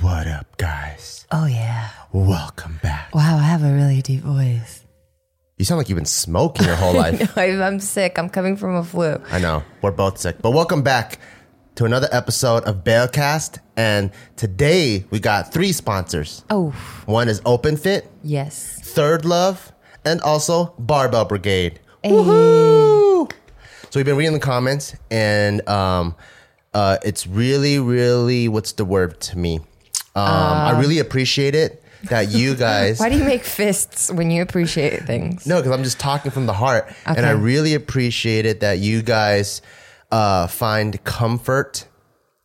What up, guys? Oh yeah. Welcome back. Wow, I have a really deep voice. You sound like you've been smoking your whole life. I'm sick. I'm coming from a flu. I know. We're both sick. But welcome back to another episode of Baecast. And today we got three sponsors. Oh, One is Open Fit, yes. Third Love, and also Barbell Brigade. Woohoo! So we've been reading the comments, and um, uh, it's really, really, what's the word to me? Um, I really appreciate it that you guys. Why do you make fists when you appreciate things? No, because I'm just talking from the heart, and I really appreciate it that you guys uh, find comfort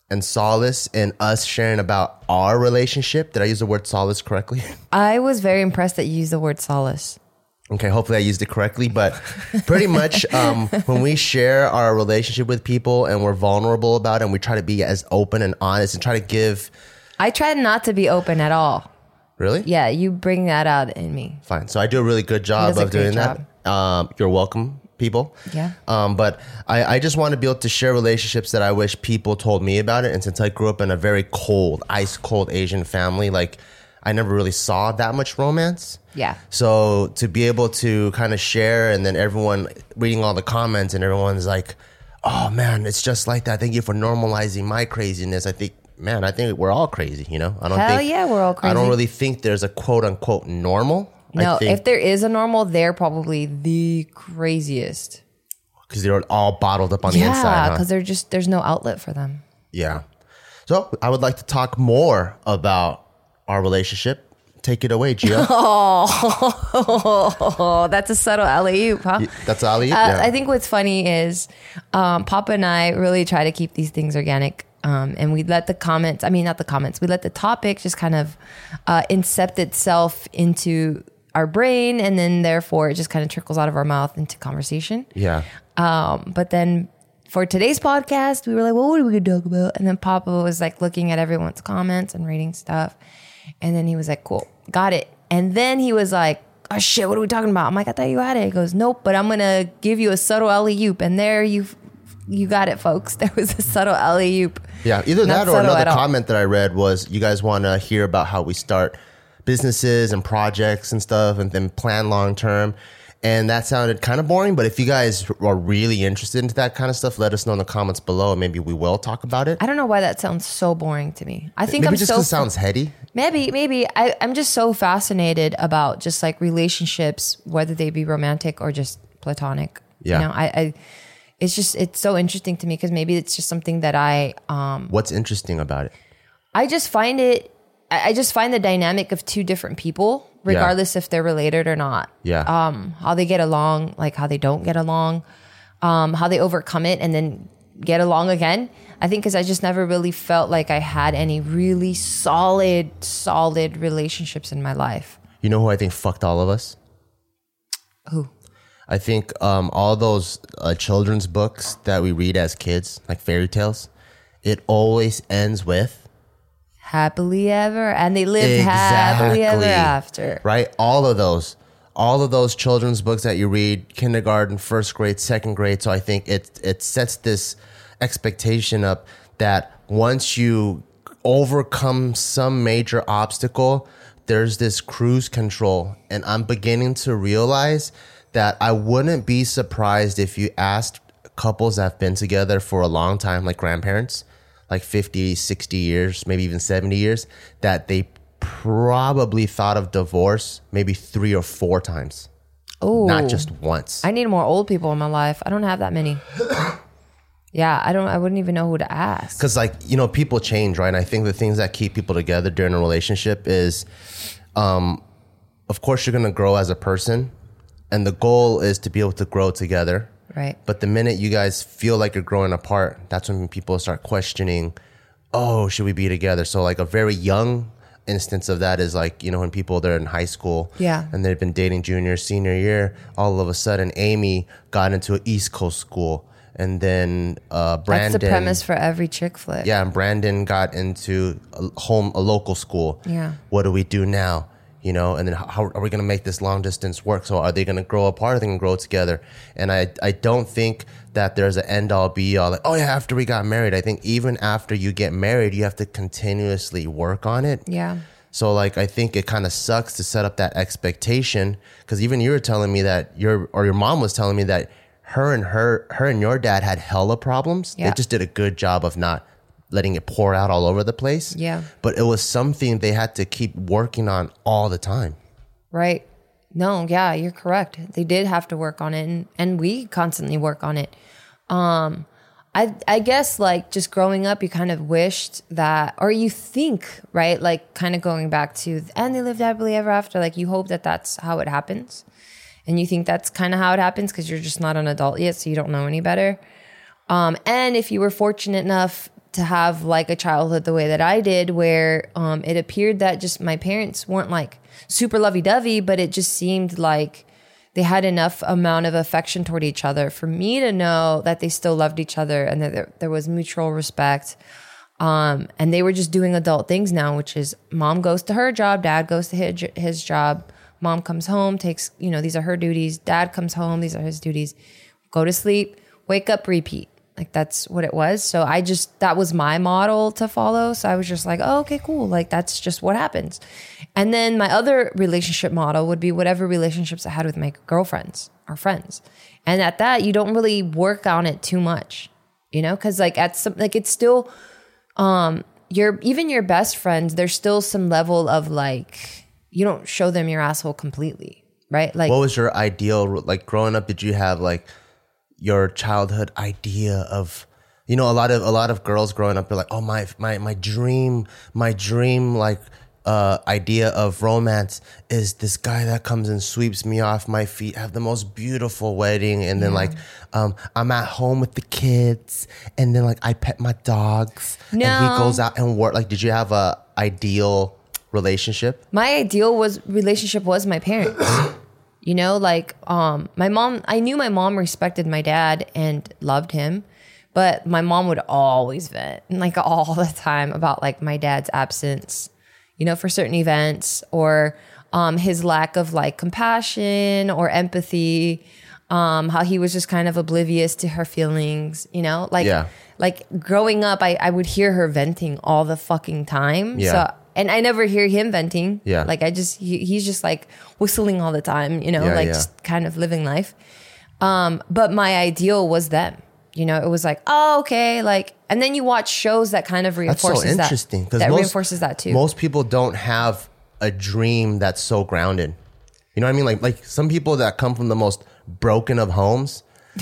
and solace in us sharing about our relationship. Did I use the word solace correctly? I was very impressed that you used the word solace. Okay, hopefully I used it correctly, but pretty much um, when we share our relationship with people and we're vulnerable about it, and we try to be as open and honest and try to give. I try not to be open at all. Really? Yeah, you bring that out in me. Fine. So I do a really good job does a of doing great that. Um, you're welcome, people. Yeah. Um, but I, I just want to be able to share relationships that I wish people told me about it. And since I grew up in a very cold, ice cold Asian family, like I never really saw that much romance. Yeah. So to be able to kind of share and then everyone reading all the comments and everyone's like, oh man, it's just like that. Thank you for normalizing my craziness. I think, man, I think we're all crazy, you know? I don't Hell think, yeah, we're all crazy. I don't really think there's a quote unquote normal. No, I think, if there is a normal, they're probably the craziest. because they're all bottled up on the Yeah, inside. Huh? because they're just there's no outlet for them. Yeah. So I would like to talk more about our relationship. Take it away, Gio. Oh, that's a subtle alley oop, huh? That's Ali. Uh, yeah. I think what's funny is um, Papa and I really try to keep these things organic. Um, and we let the comments, I mean, not the comments, we let the topic just kind of uh, incept itself into our brain. And then therefore it just kind of trickles out of our mouth into conversation. yeah. Um, but then for today's podcast, we were like, well, what are we going to talk about? And then Papa was like looking at everyone's comments and reading stuff. And then he was like, cool, got it. And then he was like, oh shit, what are we talking about? I'm like, I thought you had it. He goes, nope, but I'm going to give you a subtle alley oop. And there you you got it, folks. There was a subtle alley oop. Yeah. Either Not that or another comment that I read was you guys want to hear about how we start businesses and projects and stuff and then plan long term. And that sounded kind of boring, but if you guys are really interested into that kind of stuff, let us know in the comments below and maybe we will talk about it. I don't know why that sounds so boring to me. I think Maybe I'm just so because it sounds heady. Maybe, maybe I, I'm just so fascinated about just like relationships, whether they be romantic or just platonic. Yeah. You know, I, I it's just it's so interesting to me because maybe it's just something that I um What's interesting about it? I just find it I just find the dynamic of two different people, regardless if they're related or not. Yeah. Um, how they get along, like how they don't get along, um, how they overcome it and then get along again. I think because I just never really felt like I had any really solid, solid relationships in my life. You know who I think fucked all of us? Who? I think um, all those uh, children's books that we read as kids, like fairy tales, it always ends with Happily ever, and they lived happily ever after. right. All of those, all of those children's books that you read, kindergarten, first grade, second grade. So I think it it sets this expectation up that once you overcome some major obstacle, there's this cruise control, and I'm beginning to realize that I wouldn't be surprised if you asked couples that have been together for a long time, like grandparents, like 50, 60 years, maybe even 70 years, that they probably thought of divorce maybe three or four times, Oh, not just once. I need more old people in my life. I don't have that many. yeah, I don't. I wouldn't even know who to ask. Because, like, you know, people change, right? And I think the things that keep people together during a relationship is, um, of course, you're going to grow as a person. And the goal is to be able to grow together. Right. But the minute you guys feel like you're growing apart, that's when people start questioning, oh, should we be together? So, like, a very young instance of that is like, you know, when people they're in high school Yeah. and they've been dating junior, senior year, all of a sudden, Amy got into an East Coast school. And then uh, Brandon. That's the premise for every chick flick. Yeah, and Brandon got into a home, a local school. Yeah. What do we do now? You know, and then how are we going to make this long distance work? So are they going to grow apart? Are they going to grow together? And I, I don't think that there's an end all be all like, oh yeah, after we got married. I think even after you get married, you have to continuously work on it. Yeah. So like I think it kind of sucks to set up that expectation because even you were telling me that your or your mom was telling me that her and her her and your dad had hella problems. Yeah. They just did a good job of not letting it pour out all over the place. Yeah. But it was something they had to keep working on all the time. Right. No, yeah, you're correct. They did have to work on it and, and we constantly work on it. Um I I guess like just growing up you kind of wished that or you think, right? Like kind of going back to and they lived happily ever after like you hope that that's how it happens. And you think that's kind of how it happens because you're just not an adult yet so you don't know any better. Um and if you were fortunate enough to have like a childhood the way that I did, where um, it appeared that just my parents weren't like super lovey dovey, but it just seemed like they had enough amount of affection toward each other for me to know that they still loved each other and that there, there was mutual respect. Um, and they were just doing adult things now, which is mom goes to her job, dad goes to his, his job, mom comes home, takes, you know, these are her duties, dad comes home, these are his duties, go to sleep, wake up, repeat like that's what it was. So I just that was my model to follow. So I was just like, oh, okay, cool. Like that's just what happens. And then my other relationship model would be whatever relationships I had with my girlfriends or friends. And at that, you don't really work on it too much, you know, because like at some like it's still um your even your best friends, there's still some level of like you don't show them your asshole completely, right? Like What was your ideal like growing up? Did you have like your childhood idea of you know a lot of a lot of girls growing up are like oh my my my dream my dream like uh, idea of romance is this guy that comes and sweeps me off my feet, have the most beautiful wedding, and then like um, I'm at home with the kids, and then like I pet my dogs, and he goes out and work. Like, did you have a ideal relationship? my ideal was relationship was my parents you know like um my mom i knew my mom respected my dad and loved him but my mom would always vent like all the time about like my dad's absence you know for certain events or um his lack of like compassion or empathy um how he was just kind of oblivious to her feelings you know like Yeah. like growing up I, I would hear her venting all the fucking time Yeah. so and I never hear him venting. Yeah. Like I just he, he's just like whistling all the time, you know, Yeah, like yeah. just kind of living life. Um, but my ideal was them. You know, it was like, oh, okay, like, and then you watch shows that kind of That's so reinforces interesting that. That most- reinforces that too. Most people don't have a dream that's so grounded. You know what I mean? Like like some people that come from the most broken of homes,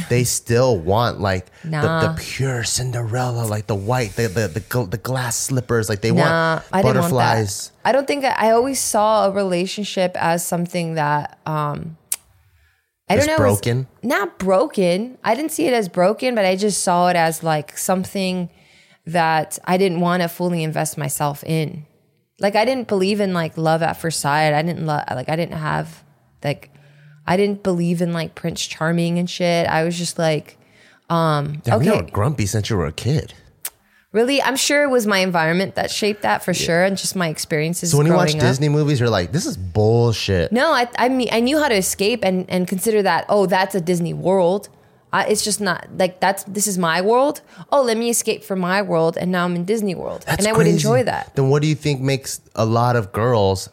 they still want like the, the pure Cinderella, like the white, the the the, the glass slippers, like they Nah, want I didn't want butterflies. I don't think I, I always saw a relationship as something that um I don't know. broken? Not broken. I didn't see it as broken, but I just saw it as like something that I didn't want to fully invest myself in. Like I didn't believe in like love at first sight. I didn't love like I didn't have like I didn't believe in like Prince Charming and shit. I was just like um Damn, okay. You were grumpy since you were a kid. Really, I'm sure it was my environment that shaped that for sure, and just my experiences. So when you watch up. Disney movies, you're like, this is bullshit. no, I I mean I knew how to escape and and consider that oh that's a Disney world. I, it's just not like that's this is my world. Oh, let me escape from my world, and now I'm in Disney world, That's and I would enjoy that. Then what do you think makes a lot of girls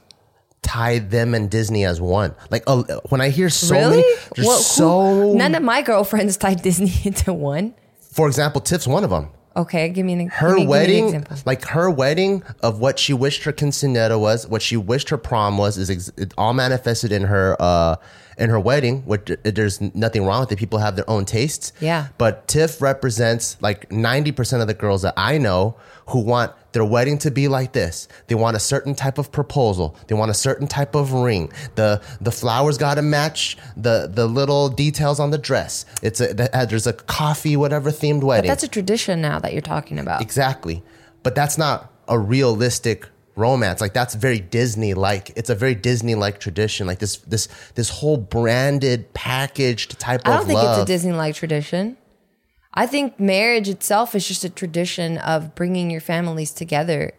tie them and Disney as one? Like uh, when I hear so really? many, there's What- who- so. none of my girlfriends tied Disney into one. for example, Tiff's one of them. Okay, give me an example. Her me- an wedding, example. like her wedding of what she wished her quinceanera was, what she wished her prom was, is ex- it all manifested in her uh in her wedding. Which uh, there's nothing wrong with it. People have their own tastes. Yeah. But Tiff represents like ninety percent of the girls that I know who want their wedding to be like this. They want a certain type of proposal. They want a certain type of ring. The the flowers got to match the the little details on the dress. It's a that- uh, there's a coffee whatever themed wedding. But that's a tradition now that you're talking about. Exactly. But that's not a realistic romance. Like that's very Disney like. It's a very Disney like tradition. Like this this this whole branded packaged type of love. I don't think love. it's a Disney like tradition. I think marriage itself is just a tradition of bringing your families together.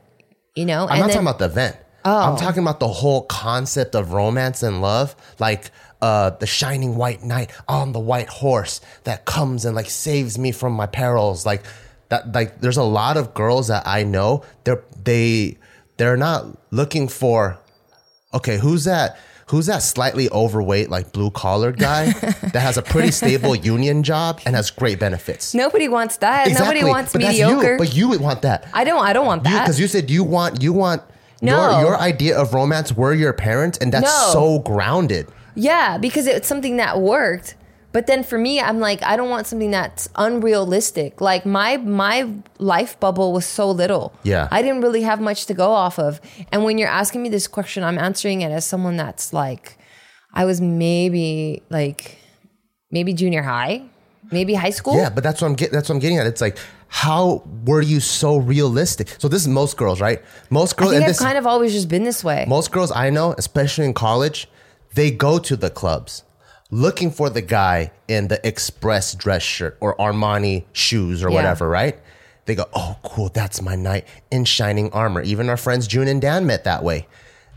You know, I'm not talking about the event. Oh. I'm talking about the whole concept of romance and love, like uh, the shining white knight on the white horse that comes and like saves me from my perils. Like that, like there's a lot of girls that I know. They're they they're not looking for. Okay, who's that? Who's that slightly overweight, like blue collar guy that has a pretty stable union job and has great benefits? Nobody wants that. Exactly. Nobody wants but mediocre. you. But you would want that. I don't. I don't want that. Because you, said you want you want No. your, your idea of romance were your parents, and that's No. so grounded. Yeah, because it's something that worked. But then for me, I'm like, I don't want something that's unrealistic. Like my my life bubble was so little. Yeah. I didn't really have much to go off of. And when you're asking me this question, I'm answering it as someone that's like, I was maybe like, maybe junior high, maybe high school. Yeah, but that's what I'm getting. That's what I'm getting at. It's like, how were you so realistic? So this is most girls, right? Most girls I think and I've this, kind of always just been this way. most girls I know, especially in college, they go to the clubs looking for the guy in the express dress shirt or Armani shoes or Yeah. whatever, right? They go, oh, cool, that's my knight in shining armor. Even our friends June and Dan met that way.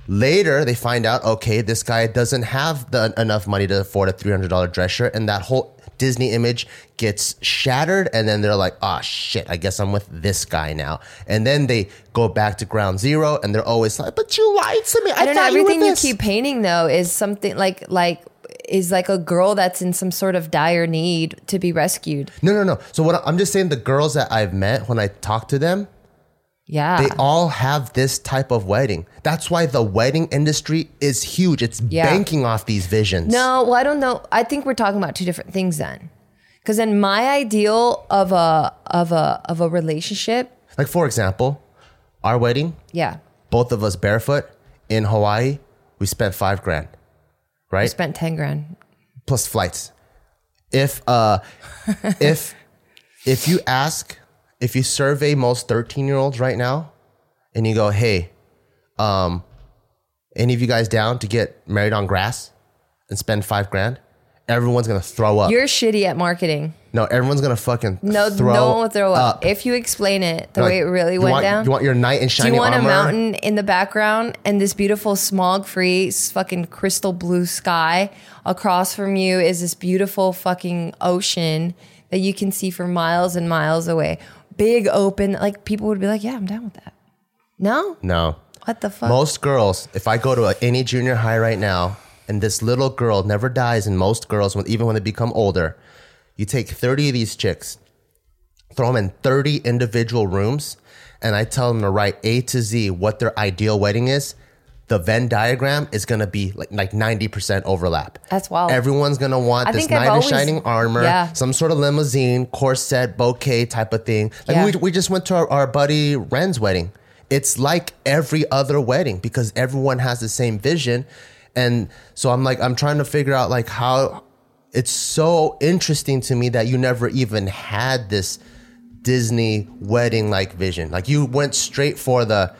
Later, they find out, okay, this guy doesn't have the, enough money to afford a $300 dress shirt, and that whole Disney image gets shattered, and then they're like, ah, shit, I guess I'm with this guy now. And then they go back to ground zero, and they're always like, but you lied to me. I, I don't know. thought you were Everything you keep painting though is something like like is like a girl that's in some sort of dire need to be rescued. No, no, no. So what I- I'm just saying, the girls that I've met when I talk to them, Yeah. they all have this type of wedding. That's why the wedding industry is huge. It's Yeah. banking off these visions. no, well, I don't know. I think we're talking about two different things then. Because then my ideal of a of a of a relationship, Like for example, our wedding, yeah, both of us barefoot in Hawaii, we spent five grand, Right? spent ten grand. Plus flights. If uh, if if you ask, if you survey most thirteen year olds right now, and you go, hey, um, any of you guys down to get married on grass and spend five grand? Everyone's gonna throw up. You're shitty at marketing. no, everyone's gonna fucking No, throw no one will throw up. up. If you explain it the way it really went want, down. You want your knight in Do shining you want armor? a mountain in the background and this beautiful smog-free fucking crystal blue sky? Across from you is this beautiful fucking ocean that you can see for miles and miles away. Big open, like people would be like, "Yeah, I'm down with that." No, No. what the fuck? Most girls, if I go to a, any junior high right now, and this little girl never dies, and most girls, when, even when they become older, you take 30 of these chicks, throw them in 30 individual rooms, and I tell them to write A to Z what their ideal wedding is. The Venn diagram is gonna be like like 90% overlap. That's wild. Everyone's gonna want I this knight in shining armor, Yeah. some sort of limousine, corset, bouquet type of thing. Like Yeah. we, we just went to our, our buddy Ren's wedding. It's like every other wedding because everyone has the same vision. And so I'm like, I'm trying to figure out like how it's so interesting to me that you never even had this Disney wedding like vision. Like you went straight for the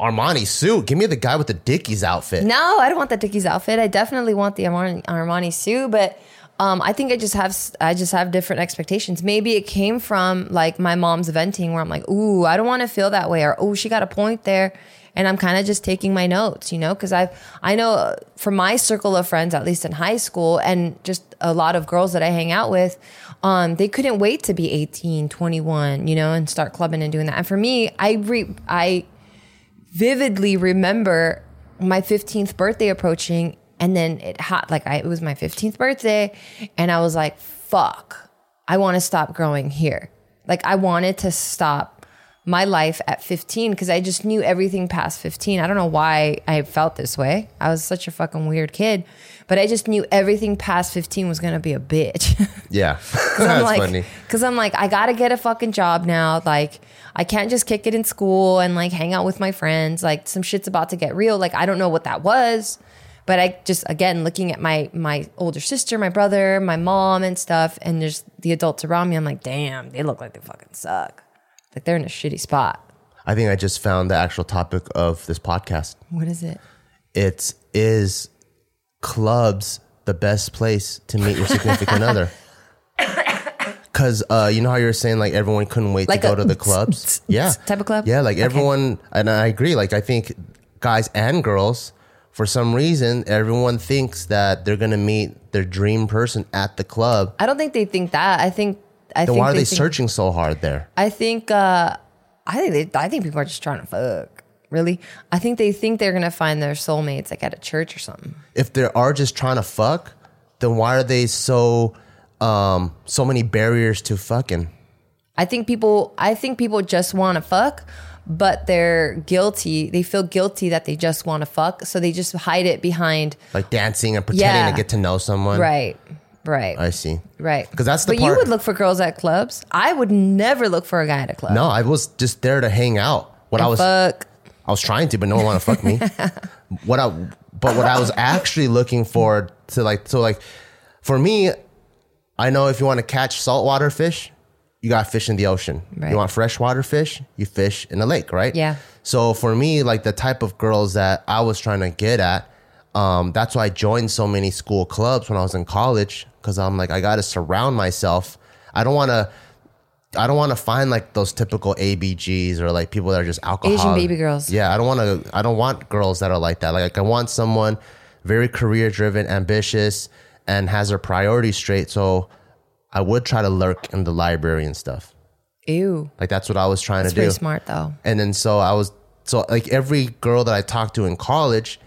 Armani suit. Give me the guy with the Dickies outfit. No, I don't want the Dickies outfit. I definitely want the Armani, Armani suit, but um, I think I just have I just have different expectations. Maybe it came from like my mom's venting, where I'm like, "Ooh, I don't want to feel that way," or "Oh, she got a point there," and I'm kind of just taking my notes, you know, because I've, I know uh, from my circle of friends, at least in high school, and just a lot of girls that I hang out with. Um, they couldn't wait to be 18, 21, you know, and start clubbing and doing that. And for me, I re- I vividly remember my 15th birthday approaching and then it hot like I, it was my 15th birthday and i was like fuck i want to stop growing here like i wanted to stop my life at 15 because i just knew everything past 15 i don't know why i felt this way i was such a fucking weird kid but i just knew everything past 15 was gonna be a bitch Yeah. Cause That's I'm like, funny. Cause I'm like, I gotta get a fucking job now. Like, I can't just kick it in school and like hang out with my friends. Like, some shit's about to get real. Like, I don't know what that was, but I just again looking at my my older sister, my brother, my mom, and stuff, and there's the adults around me. I'm like, damn, they look like they fucking suck. Like they're in a shitty spot. I think I just found the actual topic of this podcast. What is it? It is clubs the best place to meet your significant other. Cause uh, you know how you were saying like everyone couldn't wait Like to go a to the clubs, yeah, type of club? yeah. Like Okay. everyone, and I agree. Like I think guys and girls. For some reason, everyone thinks that they're gonna meet their dream person at the club. I don't think they think that. I think. I Then think why are they think, searching so hard there? I think. uh I think. They, I think people are just trying to fuck. Really, I think they think they're gonna find their soulmates like at a church or something. If they are just trying to fuck, then why are they so um so many barriers to fucking? I think people. I think people just want to fuck, but they're guilty. They feel guilty that they just want to fuck, so they just hide it behind. Like dancing and pretending Yeah. to get to know someone. Right. Right. I see. Right. Because that's the But you would look for girls at clubs. I would never look for a guy at a club. No, I was just there to hang out. What I was fuck. I was trying to, but no one want to fuck me. what I, but what I was actually looking for to like, so like, for me, I know if you want to catch saltwater fish, you got fish in the ocean. Right. You want freshwater fish, you fish in the lake, right? Yeah. So for me, like the type of girls that I was trying to get at, um, that's why I joined so many school clubs when I was in college because I'm like, I got to surround myself. I don't want to. I don't want to find like those typical ABGs or like people that are just alcohol. Asian baby girls. Yeah, I don't want to. I don't want girls that are like that. Like I want someone very career driven, ambitious, and has their priorities straight. So I would try to lurk in the library and stuff. Ew. Like that's what I was trying That's to do. smart though. And then so I was so like every girl that I talked to in college,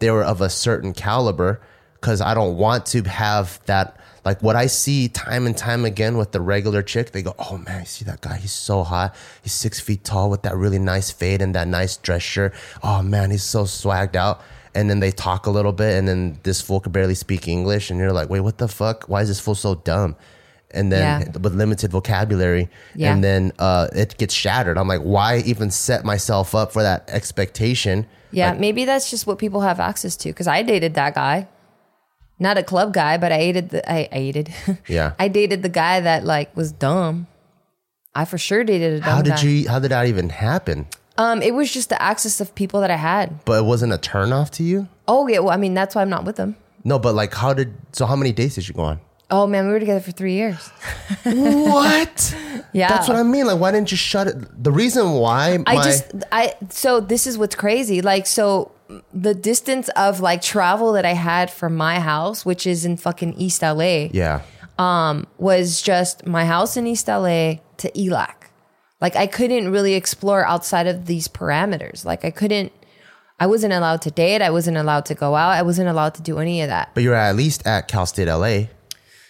they were of a certain caliber because I don't want to have that like what I see time and time again with the regular chick. They go, "Oh man, you see that guy? He's so hot. He's six feet tall with that really nice fade and that nice dress shirt. Oh man, he's so swagged out." And then they talk a little bit, and then this fool could barely speak English, and you're like, "Wait, what the fuck? Why is this fool so dumb?" And then Yeah. with limited vocabulary, Yeah. and then uh, it gets shattered. I'm like, why even set myself up for that expectation? Yeah, Like, maybe that's just what people have access to. Because I dated that guy, not a club guy, but I dated the I, I dated. Yeah. I dated the guy that like was dumb. I for sure dated a dumb how did guy. you? How did that even happen? Um, it was just the access of people that I had. But it wasn't a turnoff to you. Oh yeah, well, I mean that's why I'm not with them. No, but like, how did? So how many dates did you go on? Oh man, we were together for three years. what? Yeah, That's what I mean. Like, why didn't you shut it? The reason why I my- just I so this is what's crazy. Like so the distance of like travel that I had from my house, which is in fucking East LA, yeah, um, was just my house in East LA to ELAC. Like I couldn't really explore outside of these parameters. Like I couldn't I wasn't allowed to date, I wasn't allowed to go out, I wasn't allowed to do any of that. but you're at least at Cal State LA.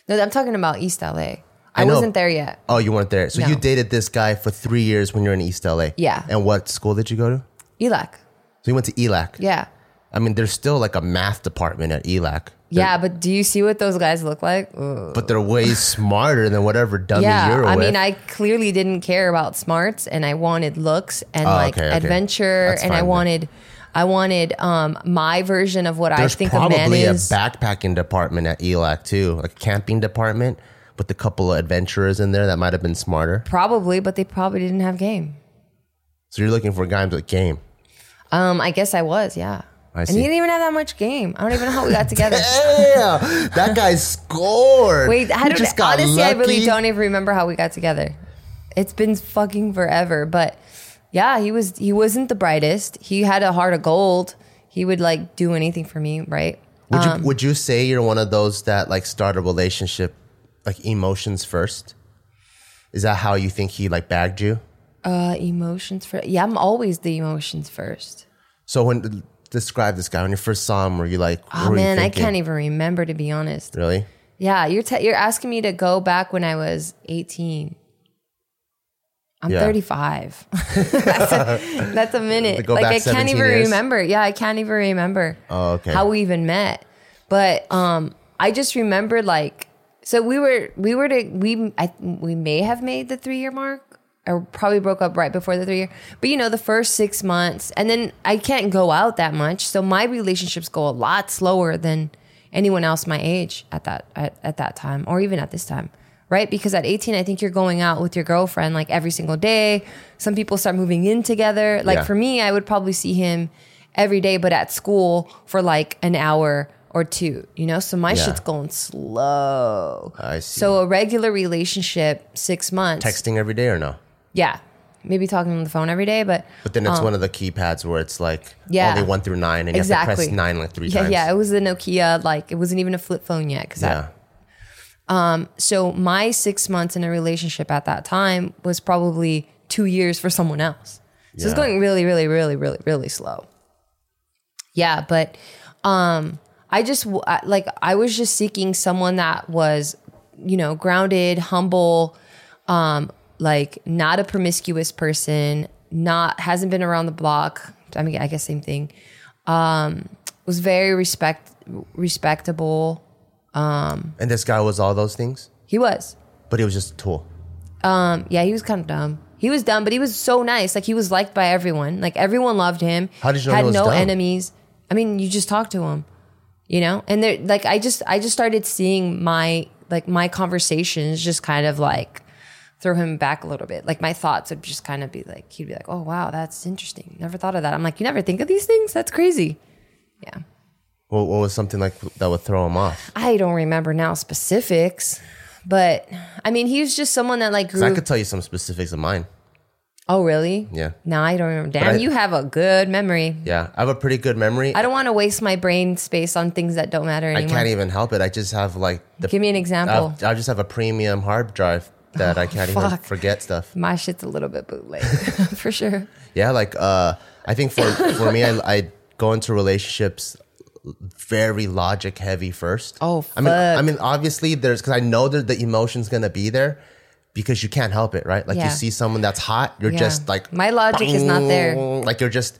No, I'm talking about East LA. I, I wasn't there yet. Oh, you weren't there. So No. you dated this guy for three years when you're in East LA. Yeah. And what school did you go to? ELAC. So you went to ELAC. Yeah. I mean, there's still like a math department at ELAC. Yeah, but do you see what those guys look like? Ugh. but they're way smarter than whatever dummy Yeah, you're I with. mean, I clearly didn't care about smarts, and I wanted looks and Oh, like okay, okay. adventure, That's and I fine then. wanted, I wanted um my version of what I There's think a man probably a is. backpacking department at ELAC too, like a camping department with a couple of adventurers in there that might have been smarter. probably, but they probably didn't have game. So you're looking for guys with game. Um, I guess I was, yeah. I and see. he didn't even have that much game. I don't even know how we got together. Damn, that guy scored. Wait, I don't. just got Honestly, I really don't even remember how we got together. It's been fucking forever, but yeah, he was. He wasn't the brightest. He had a heart of gold. He would like do anything for me, right? Would you Um, would you say you're one of those that like start a relationship like emotions first? Is that how you think he like bagged you? Uh, emotions first. Yeah, I'm always the emotions first. So when describe this guy when you first saw him, were you like, Oh were man, I can't even remember to be honest. really. Yeah, you're te- you're asking me to go back when I was 18. I'm Yeah. 35. that's, a, that's a minute. like I can't even years? remember. Yeah, I can't even remember Oh, okay. how we even met. But um, I just remember like so we were we were to we I, we may have made the three year mark or probably broke up right before the three year. But you know the first six months and then I can't go out that much, so my relationships go a lot slower than anyone else my age at that at, at that time or even at this time right because at 18 i think you're going out with your girlfriend like every single day some people start moving in together like Yeah. for me i would probably see him every day but at school for like an hour or two you know so my Yeah. shit's going slow I see. so a regular relationship six months Texting every day or no? yeah maybe talking on the phone every day, but But then it's one of the keypads where it's like Um, Yeah. only one through nine, and you have to press nine like three yeah, times. Yeah, it was a Nokia. Like it wasn't even a flip phone yet. Because yeah. So my six months in a relationship at that time was probably two years for someone else. So it's going really, really, really, really, really slow. Yeah, but um, I just like I was just seeking someone that was, you know, grounded, humble, um, like not a promiscuous person, not hasn't been around the block. I mean, I guess same thing. Um, was very respect respectable. And this guy was all those things, He was. but he was just a tool. Um, yeah, he was kind of dumb. He was dumb, but he was so nice. Like he was liked by everyone. Like everyone loved him. How did you know had he was no dumb? enemies? I mean, you just talk to him, you know. And there, like, I just, I just started seeing my, like, my conversations just kind of like throw him back a little bit. Like my thoughts would just kind of be like, he'd be like, "Oh wow, that's interesting. Never thought of that." I'm like, "You never think of these things? That's crazy." Yeah, What, what was something like that would throw him off? I don't remember now specifics, but I mean, he was just someone that like 'Cause grew. I could tell you some specifics of mine. oh really? Yeah. No, I don't remember. Damn, I- you have a good memory. Yeah, I have a pretty good memory. I don't want to waste my brain space on things that don't matter anymore. I anymore. can't even help it. I just have like the. Give me an example. I, I just have a premium hard drive that I can't even fuck. forget stuff. my shit's a little bit bootleg for sure. Yeah, like uh, I think for for me, I, I go into relationships very logic heavy first. Oh, I mean. I mean, obviously there's because I know that the emotion's gonna be there because you can't help it, right? Like Yeah. you see someone that's hot, you're Yeah. just like My logic is not there. Like you're just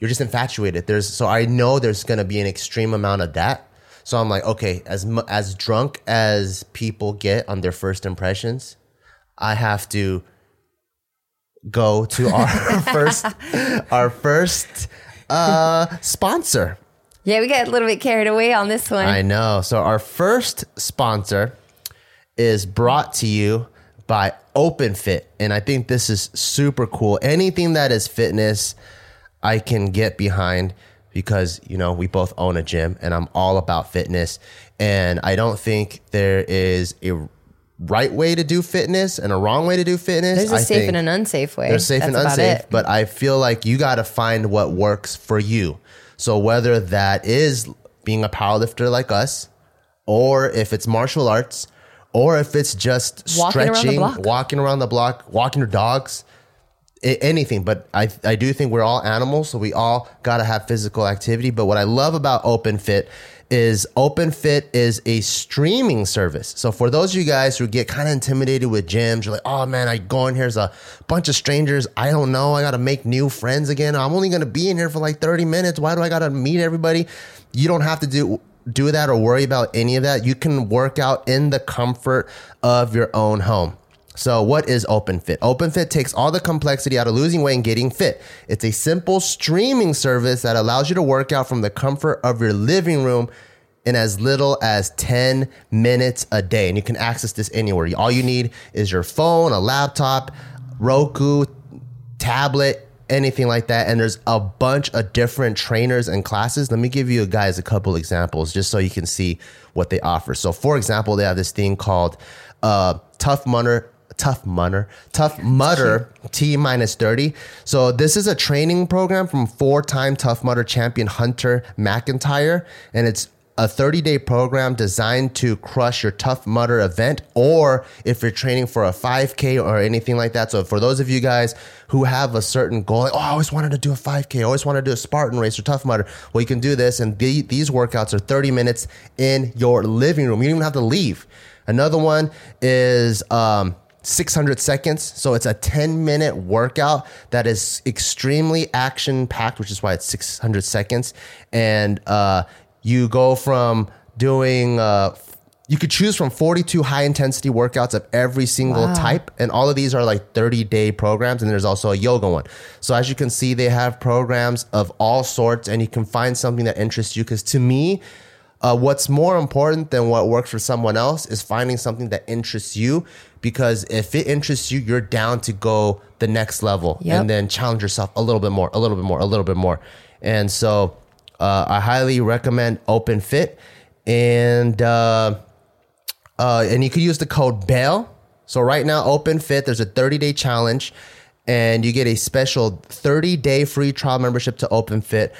you're just infatuated. There's so I know there's gonna be an extreme amount of that. So I'm like, okay, as mu- as drunk as people get on their first impressions, I have to go to our first our first uh sponsor. Yeah, we got a little bit carried away on this one. I know. So our first sponsor is brought to you by OpenFit, and I think this is super cool. Anything that is fitness, I can get behind because you know we both own a gym, and I'm all about fitness. And I don't think there is a right way to do fitness and a wrong way to do fitness. There's a I safe and an unsafe way. they're safe That's and unsafe, but I feel like you got to find what works for you. So whether that is being a powerlifter like us, or if it's martial arts, or if it's just Walking around stretching, block. walking around the block, walking your dogs, anything. But I, I do think we're all animals, so we all got to have physical activity. But what I love about OpenFit is OpenFit is a streaming service. So for those of you guys who get kind of intimidated with gyms, you're like, oh man, I go in here, there's a bunch of strangers. I don't know. I got to make new friends again. I'm only going to be in here for like 30 minutes. Why do I got to meet everybody? You don't have to do do that or worry about any of that. You can work out in the comfort of your own home. So, what is OpenFit? OpenFit takes all the complexity out of losing weight and getting fit. It's a simple streaming service that allows you to work out from the comfort of your living room in as little as 10 minutes a day. And you can access this anywhere. All you need is your phone, a laptop, Roku, tablet, anything like that. And there's a bunch of different trainers and classes. Let me give you guys a couple examples just so you can see what they offer. So, for example, they have this thing called uh, Tough Mudder. Tough Mudder, Tough Mudder T minus 30. So, this is a training program from four time Tough Mudder champion Hunter McIntyre. And it's a 30 day program designed to crush your Tough Mudder event, or if you're training for a 5K or anything like that. So, for those of you guys who have a certain goal, like, oh, I always wanted to do a 5K, I always wanted to do a Spartan race or Tough Mudder, well, you can do this. And the, these workouts are 30 minutes in your living room. You don't even have to leave. Another one is, um, 600 seconds. So it's a 10 minute workout that is extremely action packed, which is why it's 600 seconds. And uh, you go from doing, uh, you could choose from 42 high intensity workouts of every single type. And all of these are like 30 day programs. And there's also a yoga one. So as you can see, they have programs of all sorts and you can find something that interests you. Because to me, uh, what's more important than what works for someone else is finding something that interests you because if it interests you, you're down to go the next level Yep. and then challenge yourself a little bit more, a little bit more, a little bit more. And so uh, I highly recommend Open Fit. And uh, uh, and you could use the code BAIL. So right now, Open Fit, there's a 30 day challenge. and you get a special 30 day free trial membership to Open Fit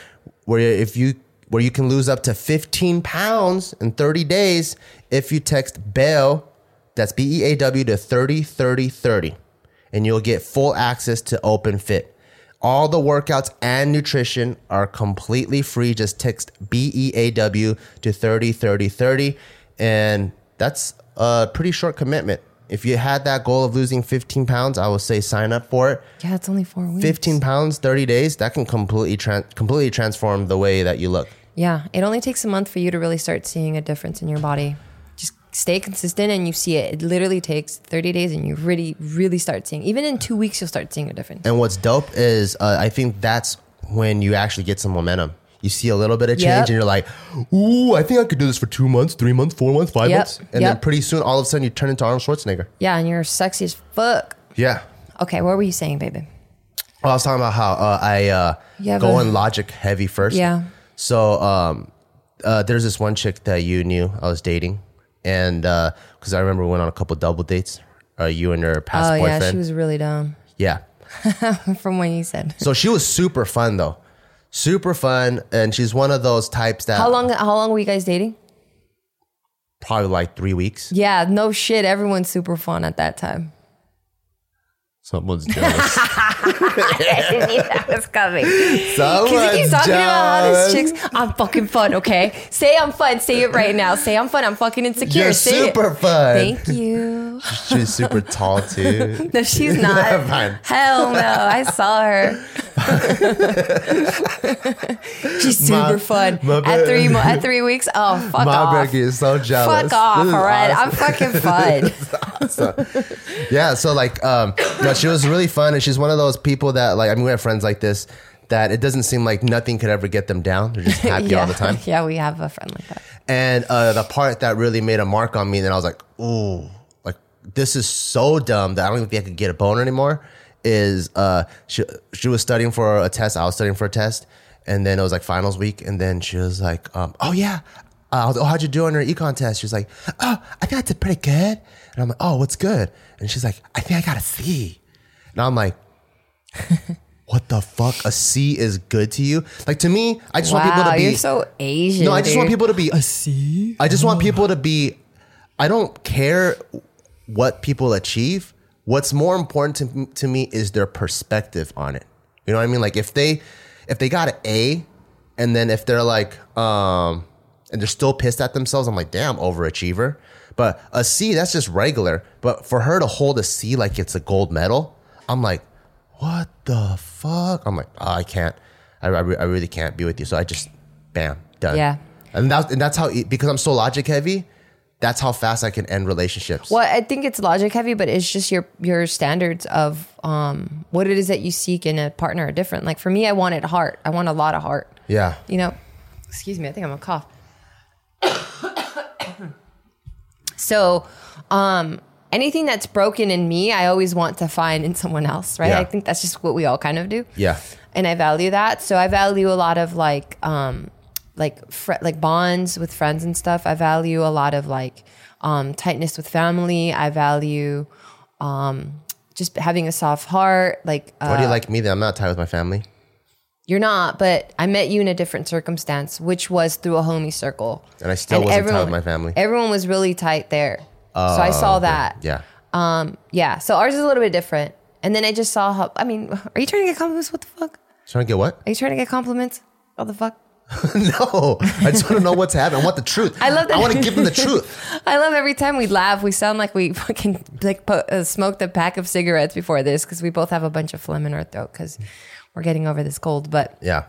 where if you where you can lose up to 15 pounds in 30 days if you text BEAW, that's B E A W to 30 30 30, and you'll get full access to Open Fit. All the workouts and nutrition are completely free. Just text B E A W to 30 30 30. And that's a pretty short commitment. If you had that goal of losing 15 pounds, I would say sign up for it. Yeah, it's only four weeks. 15 pounds, 30 days, that can completely completely transform the way that you look. Yeah, it only takes a month for you to really start seeing a difference in your body. Just stay consistent and you see it. It literally takes 30 days and you really, really start seeing. Even in two weeks, you'll start seeing a difference. And what's dope is uh, I think that's when you actually get some momentum. You see a little bit of change Yep. and you're like, ooh, I think I could do this for two months, three months, four months, five Yep. months. And then pretty soon, all of a sudden, you turn into Arnold Schwarzenegger. Yeah, and you're sexy as fuck. Yeah. Okay, what were you saying, baby? Well, I was talking about how uh, I uh, go a- on logic heavy first. Yeah. So um, uh, there's this one chick that you knew I was dating, and because I remember we went on a couple double dates. Uh, you and her past Oh, boyfriend. yeah, she was really dumb yeah. from what you said. So she was super fun though, super fun, and she's one of those types that How long, how long were you guys dating? probably like three weeks. Yeah, no shit. Everyone's super fun at that time. Someone's jealous. I didn't knew that was coming. Someone's Because he keeps talking about how jealous. this chick's, I'm fucking fun, okay? Say I'm fun. Say it right now. Say I'm fun. I'm fucking insecure. You're Say super it. fun. Thank you. She's super tall too. No, she's not. Fine. Hell no. I saw her. she's super My- fun. my at three mo- at three weeks. Oh fuck My off. Becky is so jealous. Fuck off, all right? awesome. I'm fucking fun. yeah so like um no she was really fun and she's one of those people that like i mean we have friends like this that it doesn't seem like nothing could ever get them down they're just happy yeah. all the time Yeah, we have a friend like that. and uh the part that really made a mark on me then i was like ooh like this is so dumb that i don't even think i could get a boner anymore is uh she she was studying for a test i was studying for a test and then it was like finals week and then she was like um oh yeah uh, was, oh, how'd you do on your econ test? She was like, oh, I think I did pretty good. And I'm like, oh, what's good? And she's like, I think I got a C. And I'm like, what the fuck? A C is good to you? Like to me, I just want people to be. you're so Asian. no, I just want people to be a C. I just want people to be. I don't care what people achieve. What's more important to, to me is their perspective on it. You know what I mean? Like if they if they got an A, and then if they're like um and they're still pissed at themselves, I'm like, damn, overachiever. But a C, that's just regular. But for her to hold a C like it's a gold medal, I'm like, what the fuck? I'm like, oh, I can't. I, I, re- I really can't be with you. So I just, bam, done. Yeah. And that's and that's how e, because I'm so logic heavy. That's how fast I can end relationships. Well, I think it's logic heavy, but it's just your your standards of um, what it is that you seek in a partner are different. Like for me, I wanted heart. I want a lot of heart. Yeah. You know, excuse me. I think I'm gonna cough. so, um, anything that's broken in me, I always want to find in someone else. Right? Yeah. I think that's just what we all kind of do. Yeah. and I value that. So I value a lot of like um like fr- like bonds with friends and stuff. I value a lot of like um tightness with family. I value um just having a soft heart. Like Why uh, do you like me that I'm not tied with my family? you're not, but I met you in a different circumstance, which was through a homie circle. And I still wasn't tied with my family. Everyone was really tight there. So I saw that. Yeah. Um, yeah. So ours is a little bit different. And then I just saw how I mean, are you trying to get compliments? What the fuck? Trying to get what? Are you trying to get compliments? What the fuck? no. I just want to know what's happening. I want the truth. I love that. I want to give them the truth. I love every time we laugh. We sound like we fucking like po- uh, smoked a pack of cigarettes before this because we both have a bunch of phlegm in our throat because we're getting over this cold. But Yeah.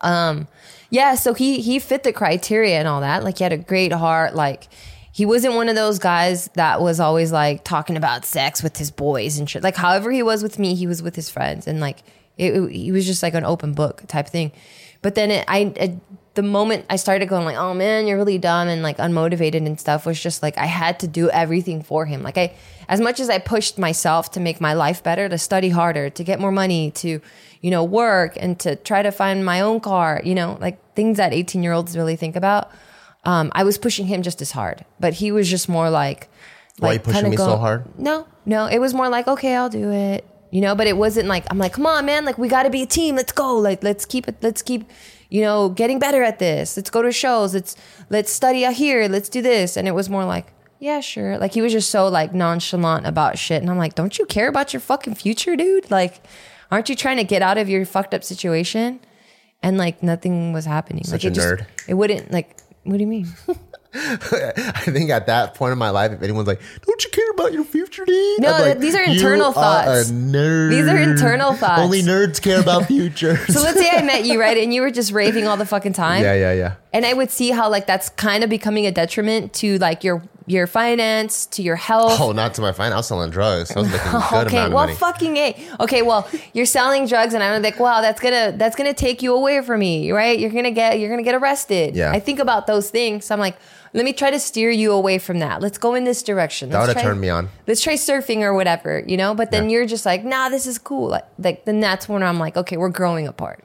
um, yeah, so he he fit the criteria and all that. Like he had a great heart. Like he wasn't one of those guys that was always like talking about sex with his boys and shit. Like however he was with me, he was with his friends and like it, it- he was just like an open book type thing. But then it, I it, the moment I started going like, oh man, you're really dumb and like unmotivated and stuff was just like I had to do everything for him. Like I, as much as I pushed myself to make my life better, to study harder, to get more money, to you know work and to try to find my own car, you know, like things that 18 year olds really think about. Um, I was pushing him just as hard, but he was just more like, Why like you pushing me so hard? No, no, it was more like, okay, I'll do it. you know, but it wasn't like, I'm like, come on, man, like we got to be a team. Let's go. Like, let's keep it, let's keep, you know, getting better at this. Let's go to shows. Let's, let's study out here. Let's do this. And it was more like, yeah, sure. Like he was just so like nonchalant about shit. And I'm like, don't you care about your fucking future, dude? Like, aren't you trying to get out of your fucked up situation? And like nothing was happening. Such like a it nerd. Just, it wouldn't like. What do you mean? I think at that point in my life, if anyone's like, "Don't you care about your future, dude?" No, like, these are "You internal are thoughts. A nerd. These are internal thoughts. Only nerds care about futures. So let's say I met you, right? And you were just raving all the fucking time. yeah, yeah, yeah. And I would see how like that's kind of becoming a detriment to like your your finance, to your health. Oh, not to my finance. I was selling drugs. I was making a good okay, amount of well, money. fucking a. Okay, well, you're selling drugs, and I'm like, wow, that's gonna that's gonna take you away from me, right? You're gonna get you're gonna get arrested. Yeah. I think about those things. I'm like, let me try to steer you away from that. Let's go in this direction. That Let's would've turned me on. Let's try surfing or whatever, you know. But then Yeah. you're just like, nah, this is cool. Like, like then that's when I'm like, okay, we're growing apart.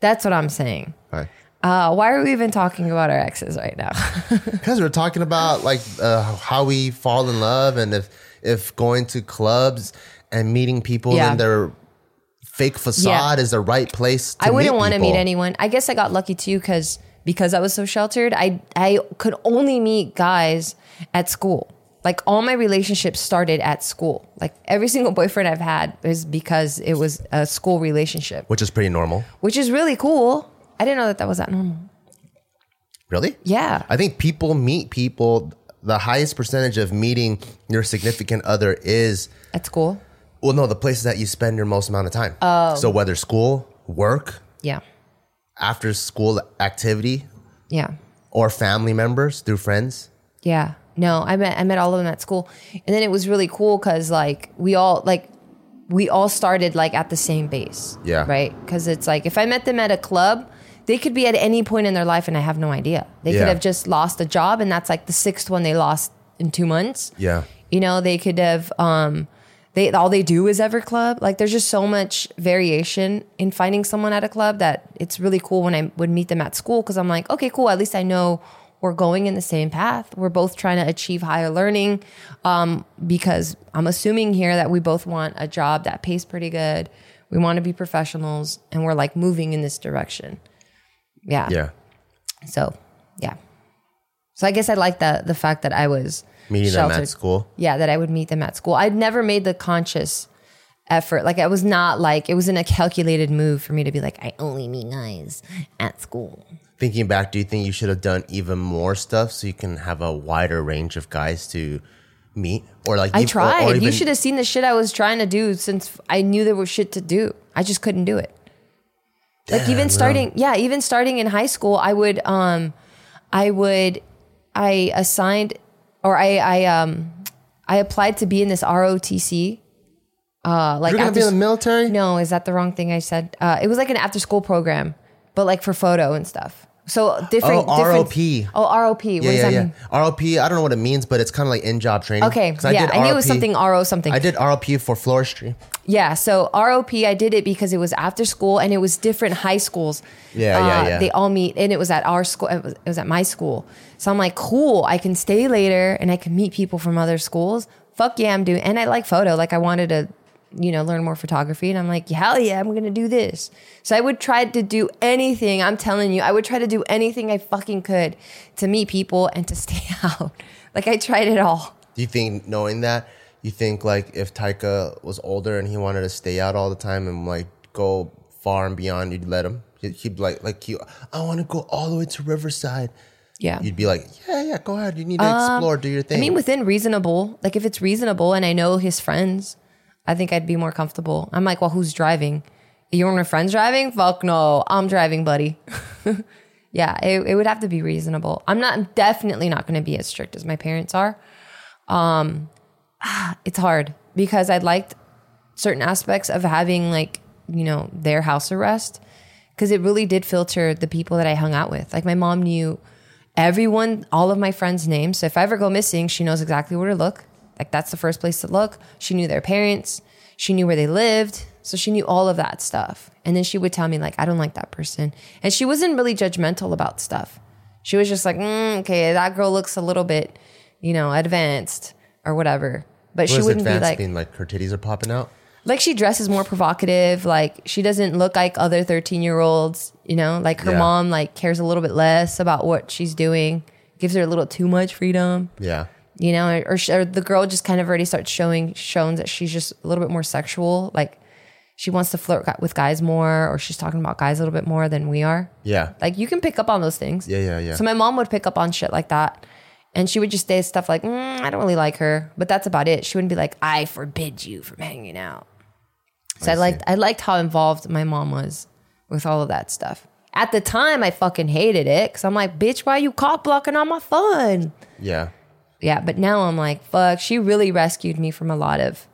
That's what I'm saying. Right. Uh, why are we even talking about our exes right now? Because we're talking about like uh, how we fall in love and if if going to clubs and meeting people Yeah. in their fake facade is the right place. to I wouldn't want to meet anyone. I guess I got lucky too because because I was so sheltered. I I could only meet guys at school. Like all my relationships started at school. Like every single boyfriend I've had is because it was a school relationship, which is pretty normal. which is really cool. I didn't know that that was that normal. Really? Yeah. I think people meet people. The highest percentage of meeting your significant other is At school. well, no, the places that you spend your most amount of time. Oh. So whether school, work, Yeah. after school activity, Yeah. or family members through friends. Yeah. No, I met I met all of them at school. And then it was really cool cuz like we all like we all started like at the same base. Yeah. Right? Cuz it's like if I met them at a club, they could be at any point in their life and I have no idea. They Yeah. could have just lost a job and that's like the sixth one they lost in 2 months. Yeah. You know, they could have um they all they do is ever club. Like there's just so much variation in finding someone at a club that it's really cool when I would meet them at school because I'm like, okay, cool. At least I know we're going in the same path. We're both trying to achieve higher learning. Um, because I'm assuming here that we both want a job that pays pretty good. We want to be professionals and we're like moving in this direction. Yeah. Yeah. So yeah. So I guess I like the the fact that I was Meeting them at school. Yeah, that I would meet them at school. I'd never made the conscious effort. Like I was not like it wasn't a calculated move for me to be like I only meet guys at school. Thinking back, do you think you should have done even more stuff so you can have a wider range of guys to meet? Or like I or- tried. or you even- should have seen the shit I was trying to do since I knew there was shit to do. I just couldn't do it. Like even starting, yeah, even starting in high school, I would, um, I would, I assigned, or I, I, um, I applied to be in this ROTC. Uh, like You're gonna after be in the military? No, is that the wrong thing I said? Uh, it was like an after school program, but like for photo and stuff. So different. Oh, different ROP. Oh, ROP. What Yeah, does yeah, that yeah. mean? ROP, I don't know what it means, but it's kind of like in job training. Okay, 'Cause yeah, I knew it was something RO something. I did ROP for floristry. Yeah, so ROP, I did it because it was after school and it was different high schools. Yeah, yeah, uh, yeah. They all meet, and it was at our school. It was, it was at my school. So I'm like, cool. I can stay later and I can meet people from other schools. Fuck yeah, I'm doing. And I like photo. Like I wanted to, you know, learn more photography. And I'm like, hell yeah, I'm gonna do this. So I would try to do anything. I'm telling you, I would try to do anything I fucking could to meet people and to stay out. Like I tried it all. Do you think knowing that, you think like if Taika was older and he wanted to stay out all the time and like go far and beyond, you'd let him? He'd like, like you, I want to go all the way to Riverside. Yeah. You'd be like, yeah, yeah, go ahead. You need to explore, do your thing. Um, I mean, within reasonable, like if it's reasonable and I know his friends, I think I'd be more comfortable. I'm like, well, who's driving? You're one your friends driving? Fuck no, I'm driving, buddy. yeah, it, it would have to be reasonable. I'm not, I'm definitely not going to be as strict as my parents are. Um, it's hard because I liked certain aspects of having like, you know, their house arrest because it really did filter the people that I hung out with. Like my mom knew everyone, all of my friends' names. So if I ever go missing, she knows exactly where to look. Like that's the first place to look. She knew their parents. She knew where they lived. So she knew all of that stuff. And then she would tell me like, I don't like that person. And she wasn't really judgmental about stuff. She was just like, mm, okay, that girl looks a little bit, you know, advanced or whatever. But what she wouldn't be like, mean? Like her titties are popping out? like she dresses more provocative. Like she doesn't look like other 13 year olds, you know, like her Yeah. mom like cares a little bit less about what she's doing, gives her a little too much freedom, Yeah. You know, or, or, the girl just kind of already starts showing, shown that she's just a little bit more sexual. Like she wants to flirt with guys more, or she's talking about guys a little bit more than we are. Yeah. Like you can pick up on those things. Yeah, yeah, yeah. So my mom would pick up on shit like that. And she would just say stuff like, mm, I don't really like her. But that's about it. She wouldn't be like, I forbid you from hanging out. So I, I liked I liked how involved my mom was with all of that stuff. At the time, I fucking hated it because I'm like, bitch, why are you cock blocking on my fun? Yeah. Yeah, but now I'm like, fuck, she really rescued me from a lot of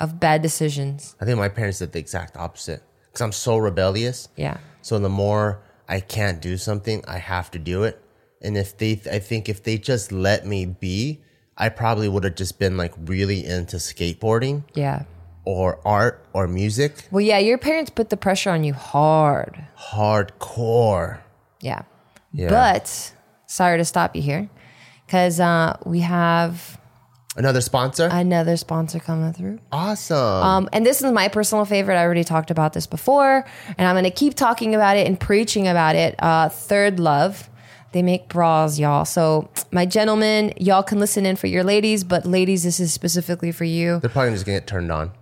of bad decisions. I think my parents did the exact opposite because I'm so rebellious. Yeah. So the more I can't do something, I have to do it. And if they, I think if they just let me be, I probably would have just been like really into skateboarding Yeah. or art or music, Well, yeah, your parents put the pressure on you hard. hardcore. Yeah. Yeah. But sorry to stop you here because uh, we have Another sponsor? another sponsor coming through. awesome. Um, and this is my personal favorite. I already talked about this before, and I'm going to keep talking about it and preaching about it. Uh, Third Love. They make bras, y'all. So, my gentlemen, y'all can listen in for your ladies, but ladies, this is specifically for you. They're probably just gonna get turned on.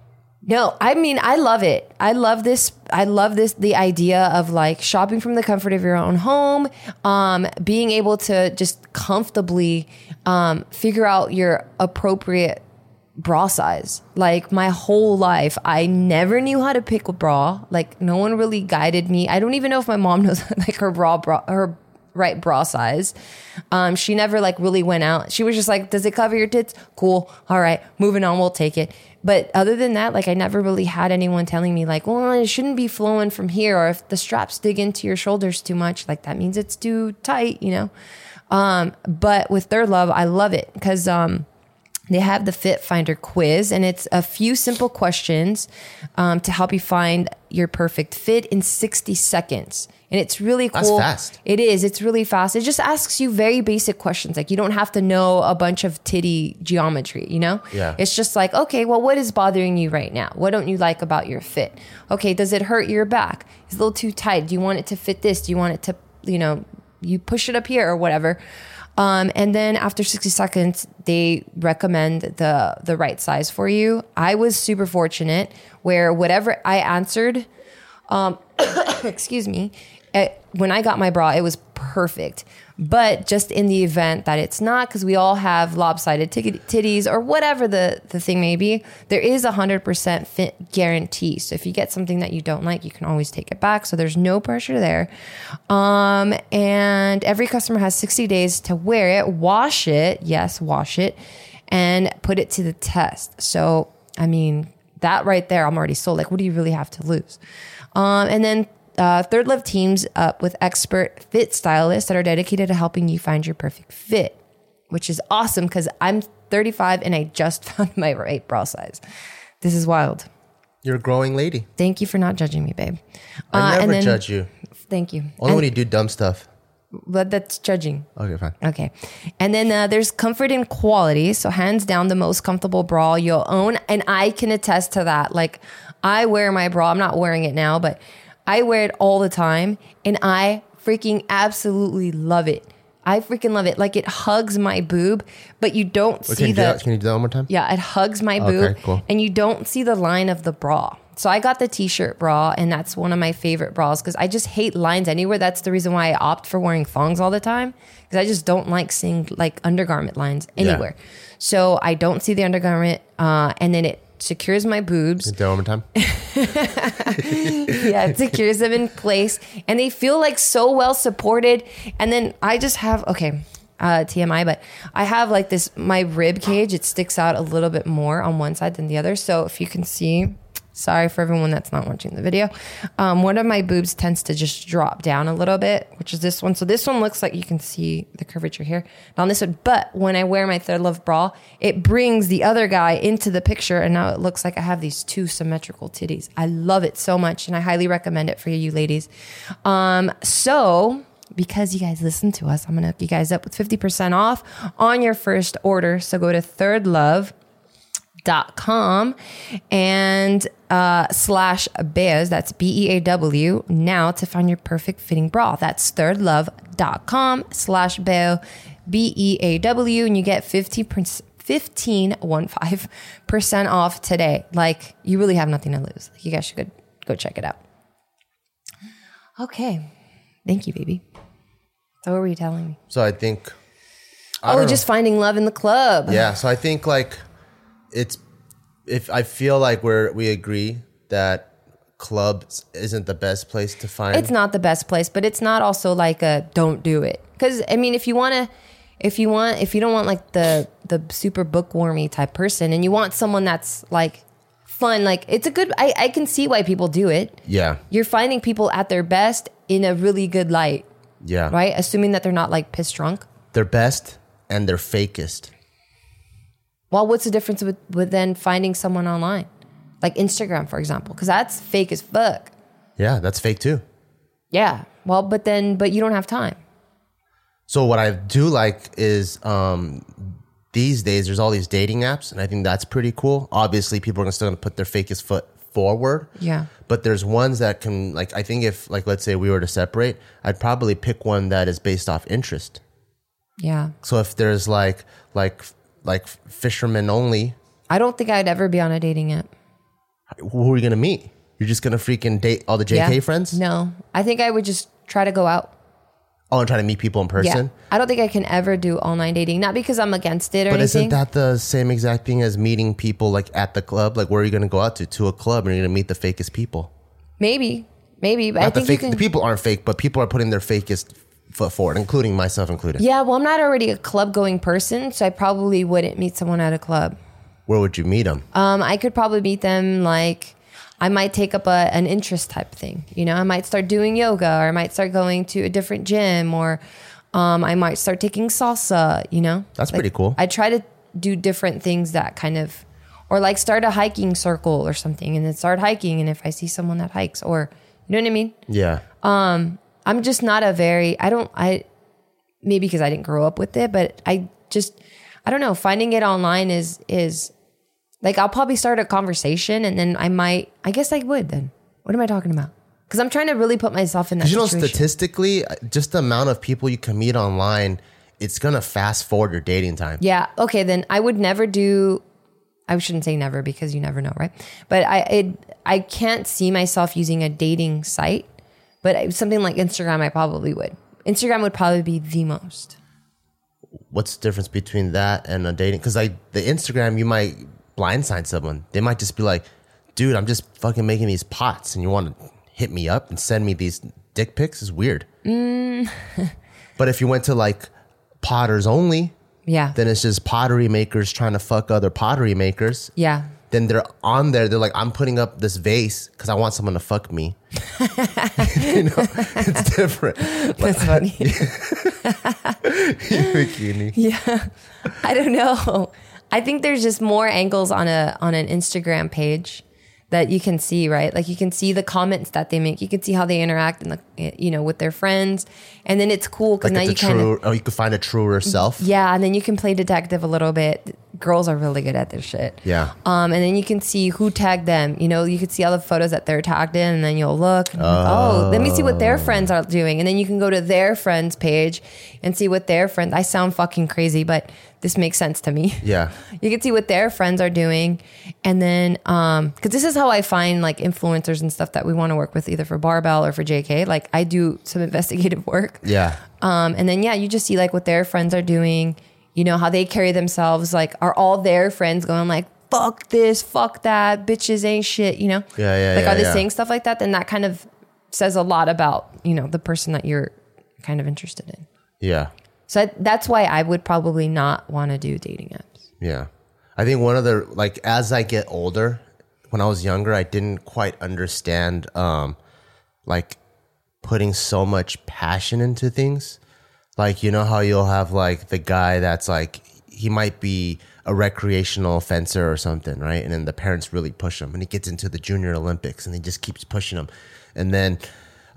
No, I mean I love it. I love this. I love this. The idea of like shopping from the comfort of your own home, um, being able to just comfortably um, figure out your appropriate bra size. Like my whole life, I never knew how to pick a bra. Like no one really guided me. I don't even know if my mom knows like her bra, bra her right bra size. Um, she never like really went out. She was just like, "Does it cover your tits? Cool. All right, moving on. We'll take it." But other than that, like I never really had anyone telling me like, "Well, it shouldn't be flowing from here," or if the straps dig into your shoulders too much, like that means it's too tight, you know. Um, but with Third Love, I love it because um, they have the Fit Finder quiz, and it's a few simple questions um, to help you find your perfect fit in 60 seconds. And it's really That's cool. fast. It is. It's really fast. It just asks you very basic questions. Like you don't have to know a bunch of titty geometry, you know? Yeah. It's just like, okay, well, what is bothering you right now? What don't you like about your fit? Okay, does it hurt your back? Is it a little too tight? Do you want it to fit this? Do you want it to, you know, you push it up here or whatever? Um, and then after 60 seconds, they recommend the the right size for you. I was super fortunate where whatever I answered, um, excuse me, eh, when I got my bra, it was perfect. But just in the event that it's not, because we all have lopsided tit- titties or whatever the, the thing may be, there is a 100% fit guarantee. So if you get something that you don't like, you can always take it back. So there's no pressure there. Um, and every customer has 60 days to wear it, wash it, yes, wash it, and put it to the test. So, I mean, that right there, I'm already sold. Like, what do you really have to lose? Um, and then uh, Third Love teams up with expert fit stylists that are dedicated to helping you find your perfect fit, which is awesome because I'm 35 and I just found my right bra size. This is wild. You're a growing lady. Thank you for not judging me, babe. I Uh, never then- judge you. Thank you. Only And- when you do dumb stuff. but that's judging. Okay, fine. Okay. And then uh, there's comfort and quality. So, hands down, the most comfortable bra you'll own. And I can attest to that. Like, I wear my bra. I'm not wearing it now, but I wear it all the time. And I freaking absolutely love it. I freaking love it. Like, it hugs my boob, but you don't Wait, see can, you do the. that? can you do that one more time? Yeah, it hugs my boob, Okay, cool. and you don't see the line of the bra. So I got the t-shirt bra, and that's one of my favorite bras because I just hate lines anywhere. That's the reason why I opt for wearing thongs all the time because I just don't like seeing like undergarment lines anywhere. So I don't see the undergarment, uh, and then it secures my boobs. Do that one more time. yeah, it secures them in place, and they feel like so well supported. And then I just have okay, uh, TMI, but I have like this my rib cage. It sticks out a little bit more on one side than the other. So if you can see, sorry for everyone that's not watching the video. Um, one of my boobs tends to just drop down a little bit, which is this one. So this one looks like you can see the curvature here. Not on this one, but when I wear my Third Love bra, it brings the other guy into the picture, and now it looks like I have these two symmetrical titties. I love it so much, and I highly recommend it for you, ladies. Um, so because you guys listen to us, I'm gonna hook you guys up with 50% off on your first order. So go to Third Love dot com and uh, slash bears that's b-e-a-w now to find your perfect fitting bra. That's thirdlove.com slash bear b-e-a-w and you get 50 15 one five percent off today. Like you really have nothing to lose. You guys should go, go check it out. Okay. Thank you baby. So what were you telling me? So I think. I oh know. just finding love in the club. Yeah, so I think like it's if I feel like we're we agree that clubs isn't the best place to find. it's not the best place, but it's not also like a don't do it. Because I mean, if you want to, if you want, if you don't want like the the super bookwormy type person, and you want someone that's like fun, like it's a good. I I can see why people do it. yeah, You're finding people at their best in a really good light, yeah, right? Assuming that they're not like piss drunk. They're best and they're fakest. Well, what's the difference with with then finding someone online, like Instagram, for example? Because that's fake as fuck. Yeah, that's fake too. Yeah. Well, but then, but you don't have time. So what I do like is um, these days there's all these dating apps, and I think that's pretty cool. Obviously, people are still gonna put their fakest foot forward. Yeah. But there's ones that can like I think if like let's say we were to separate, I'd probably pick one that is based off interest. Yeah. So if there's like like like fishermen only, I don't think I'd ever be on a dating app. who are you gonna meet? You're just gonna freaking date all the JK Yeah. friends? No, I think I would just try to go out. Oh, and try to meet people in person. Yeah, I don't think I can ever do online dating. Not because I'm against it or But anything. isn't that the same exact thing as meeting people like at the club? Like where are you gonna go out to? To a club and you're gonna meet the fakest people. maybe, maybe. But I Not the think you fake can. the people aren't fake, but people are putting their fakest foot forward, including myself included. yeah, well, I'm not already a club going person, so I probably wouldn't meet someone at a club. Where would you meet them? Um, I could probably meet them like. I might take up a, an interest type thing. You know, I might start doing yoga or I might start going to a different gym or um, I might start taking salsa, you know? That's Like, pretty cool. I try to do different things that kind of, or like start a hiking circle or something and then start hiking. And if I see someone that hikes or, you know what I mean? yeah. I'm just not a very, I don't, I, maybe because I didn't grow up with it, but I just, I don't know, finding it online is, is like, I'll probably start a conversation and then I might, I guess I would then. What am I talking about? Because I'm trying to really put myself in that you know, situation. statistically, just the amount of people you can meet online, it's gonna fast forward your dating time. Yeah. Okay. Then I would never do. I shouldn't say never because you never know, right? But I it, I can't see myself using a dating site, but something like Instagram, I probably would. Instagram would probably be the most. What's the difference between that and a dating? Because like the Instagram, you might blindside someone. They might just be like, "Dude, I'm just fucking making these pots, and you want to hit me up and send me these dick pics?" Is weird. Mm. but if you went to like potters only, Yeah. then it's just pottery makers trying to fuck other pottery makers. yeah. Then they're on there. They're like, I'm putting up this vase because I want someone to fuck me. you know, it's different. That's funny. Bikini. yeah. I don't know. I think there's just more angles on a on an Instagram page that you can see, right? Like you can see the comments that they make. You can see how they interact and the you know with their friends, and then it's cool because Like now you can true. Oh, you could find a truer self. Yeah, and then you can play detective a little bit. Girls are really good at this shit. Yeah. Um, and then you can see who tagged them. You know, you can see all the photos that they're tagged in, and then you'll look. And oh, let me see what their friends are doing, and then you can go to their friends page and see what their friends. I sound fucking crazy, but this makes sense to me. Yeah. You can see what their friends are doing, and then um, because this is how I find like influencers and stuff that we want to work with, either for Barbell or for JK. Like I do some investigative work. Yeah. Um, and then yeah, you just see like what their friends are doing, you know, how they carry themselves. Like, are all their friends going like, fuck this, fuck that, bitches ain't shit, you know? Yeah, yeah, Like, yeah, are they yeah. saying stuff like that? Then that kind of says a lot about, you know, the person that you're kind of interested in. Yeah. So that's why I would probably not want to do dating apps. Yeah. I think one of the like as I get older, when I was younger, I didn't quite understand um like putting so much passion into things. Like you know how you'll have like the guy that's like he might be a recreational fencer or something, right? And then the parents really push him and he gets into the junior Olympics and he just keeps pushing him. And then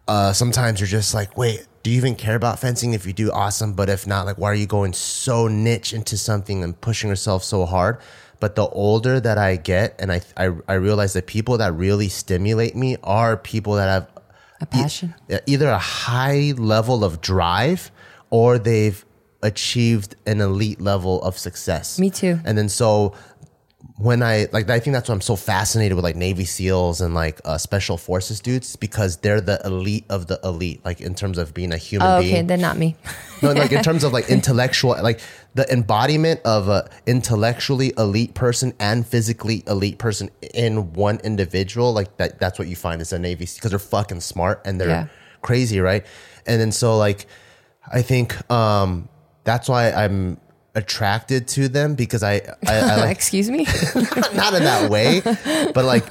uh, sometimes you're just like, wait, do you even care about fencing? If you do, awesome. But if not, like, why are you going so niche into something and pushing yourself so hard? But the older that I get, and I, I, I realize that people that really stimulate me are people that have A passion. e- either a high level of drive or they've achieved an elite level of success. Me too. And then so when I like, I think that's why I'm so fascinated with like Navy SEALs and like uh, Special Forces dudes because they're the elite of the elite, like in terms of being a human Oh, okay, being. then not me. no, like in terms of like intellectual, like the embodiment of a intellectually elite person and physically elite person in one individual. Like that, that's what you find is a Navy because they're fucking smart and they're Yeah. crazy, right? And then so like, I think um that's why I'm attracted to them because I I, I like Excuse me. not in that way, but like,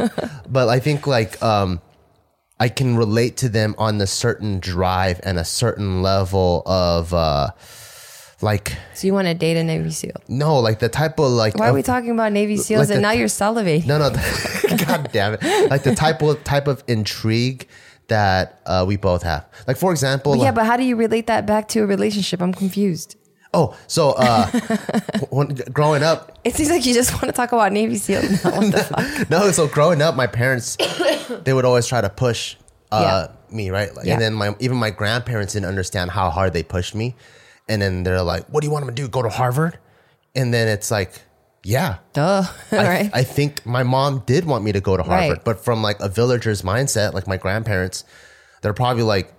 but I think like um, I can relate to them on the certain drive and a certain level of uh, like so you want to date a Navy SEAL? no, like the type of like Why are of- we talking about Navy SEALs like the- and now you're salivating? no, no, god damn it! Like the type of type of intrigue that uh, we both have. Like for example, Yeah, like- but how do you relate that back to a relationship? I'm confused. Oh, so uh, when, growing up, It seems like you just want to talk about Navy SEALs the no, so growing up, my parents they would always try to push uh, me, right? Like, Yeah. And then my even my grandparents didn't understand how hard they pushed me, and then they're like, "What do you want them to do? Go to Harvard?" And then it's like, "Yeah." Duh. I, right. I think my mom did want me to go to Harvard, Right. but from like a villager's mindset, like my grandparents, they're probably like,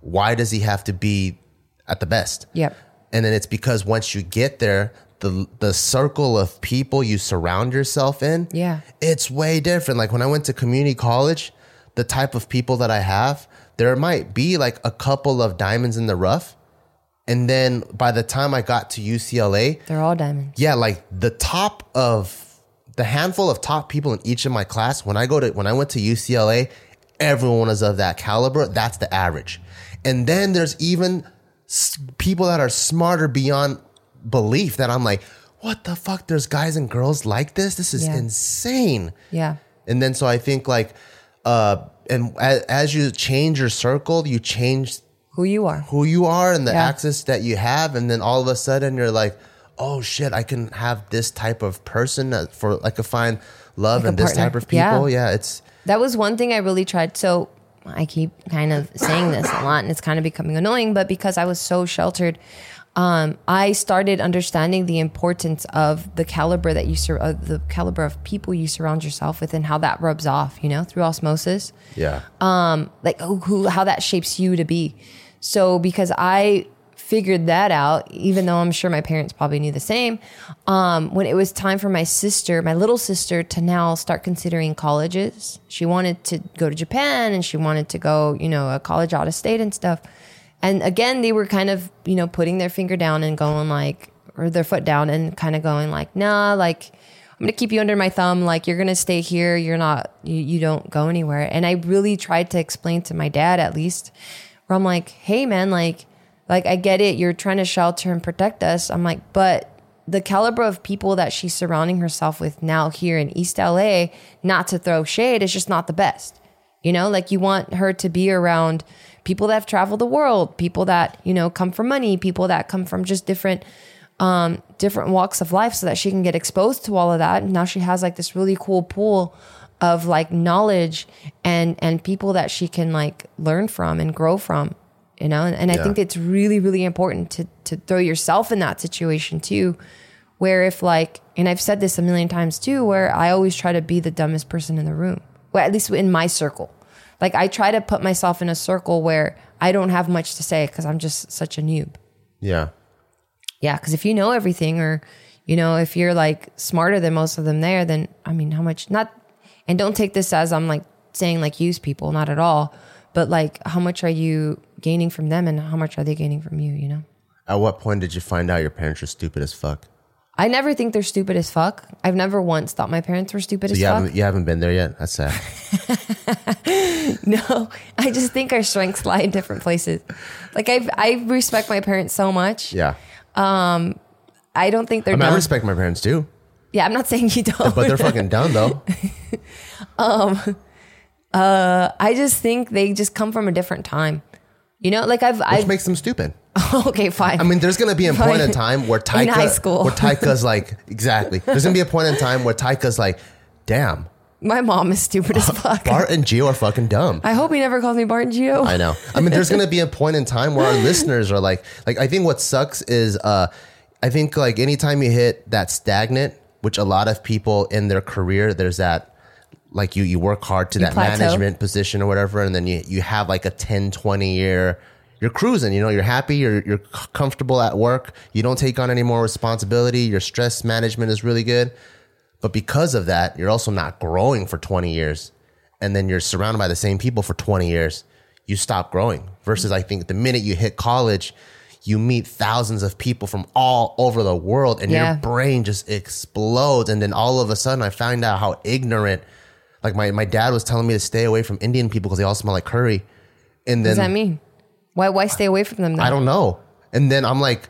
"Why does he have to be at the best?" Yep. And then it's because once you get there, the the circle of people you surround yourself in, Yeah. it's way different. Like when I went to community college, the type of people that I have, there might be like a couple of diamonds in the rough. And then by the time I got to UCLA, They're all diamonds. yeah, like the top of the handful of top people in each of my class. When I go to when I went to UCLA, everyone is of that caliber. That's the average. And then there's even s- people that are smarter beyond belief. That I'm like, what the fuck? There's guys and girls like this. This is Yeah. insane. Yeah. And then so I think like, uh, and as, as you change your circle, you change Who you are. who you are and the Yeah. access that you have and then all of a sudden you're like oh shit i can have this type of person that for i could find love Like a and this partner. type of people Yeah. yeah, it's That was one thing I really tried. So I keep kind of saying this a lot and it's kind of becoming annoying, but because I was so sheltered, um, I started understanding the importance of the caliber that you sur- uh, the caliber of people you surround yourself with and how that rubs off, you know, through osmosis yeah like who, who how that shapes you to be. So because I figured that out, even though I'm sure my parents probably knew the same, um, when it was time for my sister, my little sister, to now start considering colleges, she wanted to go to Japan and she wanted to go, you know, a college out of state and stuff. And again, they were kind of, you know, putting their finger down and going like, or their foot down and kind of going like, nah, like, I'm gonna keep you under my thumb. Like you're gonna stay here. You're not. You, you don't go anywhere. And I really tried to explain to my dad, at least, where I'm like, hey man, like, like I get it. You're trying to shelter and protect us. I'm like, but the caliber of people that she's surrounding herself with now here in East LA, not to throw shade, is just not the best. You know, like you want her to be around people that have traveled the world, people that, you know, come from money, people that come from just different um different walks of life so that she can get exposed to all of that. And now she has like this really cool pool of like knowledge and and people that she can like learn from and grow from. You know, and, and I think it's really, really important to to throw yourself in that situation too. Where if like, and I've said this a million times too, where I always try to be the dumbest person in the room. Well, at least in my circle. Like I try to put myself in a circle where I don't have much to say because I'm just such a noob. yeah Yeah, because if you know everything, or you know, if you're like smarter than most of them there, then I mean, how much? Not, and don't take this as I'm like saying like use people, not at all. But like, how much are you gaining from them, and how much are they gaining from you? You know, at what point did you find out your parents are stupid as fuck I never think they're stupid as fuck. I've never once thought my parents were stupid so as you fuck. haven't you haven't been there yet that's sad No, I just think our strengths lie in different places. Like I, I respect my parents so much. yeah I don't think they're I mean I respect my parents too yeah, I'm not saying you don't. but they're fucking dumb though um, uh, I just think they just come from a different time. You know, like I've which I've makes them stupid. okay, fine. I mean, there's gonna be a point in time where Taika, In high school. where Taika's like, exactly. There's gonna be a point in time where Taika's like, damn, my mom is stupid as fuck. Bart and Geo are fucking dumb. I hope he never calls me Bart and Geo. I know. I mean, there's gonna be a point in time where our listeners are like, like I think what sucks is, uh, I think like anytime you hit that stagnant, which a lot of people in their career, there's that, like you you work hard to that plateau. management position or whatever, and then you you have like a 10, 20 year. You're cruising, you know, you're happy, you're you're comfortable at work, you don't take on any more responsibility, your stress management is really good. But because of that, you're also not growing for 20 years. And then you're surrounded by the same people for 20 years. You stop growing. Versus, I think the minute you hit college, you meet thousands of people from all over the world and Yeah. your brain just explodes. And then all of a sudden, I find out how ignorant. Like my, my dad was telling me to stay away from Indian people because they all smell like curry. And then What does that mean? Why why stay away from them? Then? I don't know. And then I'm like,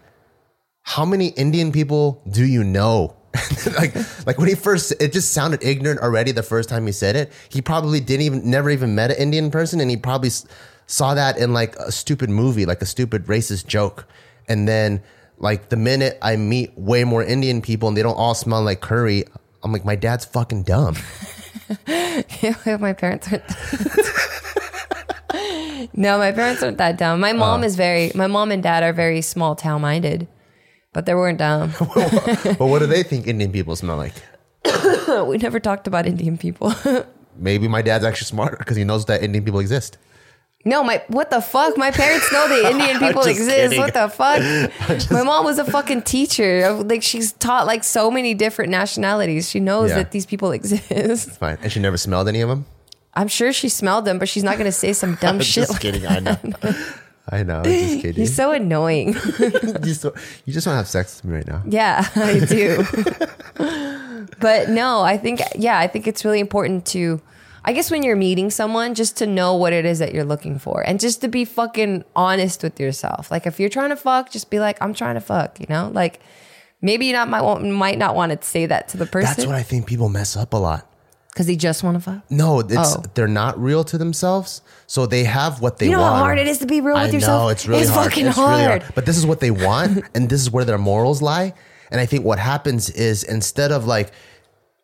how many Indian people do you know? like, like when he first, it just sounded ignorant already the first time he said it. He probably didn't even, never even met an Indian person, and he probably s- saw that in like a stupid movie, like a stupid racist joke. And then, like the minute I meet way more Indian people and they don't all smell like curry, I'm like, my dad's fucking dumb. Yeah, my parents aren't. no, my parents aren't that dumb. My mom uh. is very. My mom and dad are very small town minded, but they weren't dumb. but what do they think Indian people smell like? we never talked about Indian people. Maybe my dad's actually smarter because he knows that Indian people exist. No, my what the fuck? My parents know the Indian people exist. kidding. What the fuck? My mom was a fucking teacher. Like she's taught like so many different nationalities. She knows Yeah. that these people exist. Fine. And she never smelled any of them? I'm sure she smelled them, but she's not gonna say some dumb shit. I'm just like- kidding. I know. I know. I'm just kidding. He's so annoying. you, just, don't- you just want to have sex with me right now. Yeah, I do. but no, I think yeah, I think it's really important to I guess when you're meeting someone just to know what it is that you're looking for and just to be fucking honest with yourself. Like if you're trying to fuck, just be like I'm trying to fuck, you know? Like maybe you not might might not want to say that to the person. That's what I think people mess up a lot. cuz they just want to fuck. No, it's Oh. they're not real to themselves. So they have what they want. You know want. how hard it is to be real with I yourself? it's really It's hard. fucking it's really hard. But this is what they want, and this is where their morals lie. And I think what happens is instead of like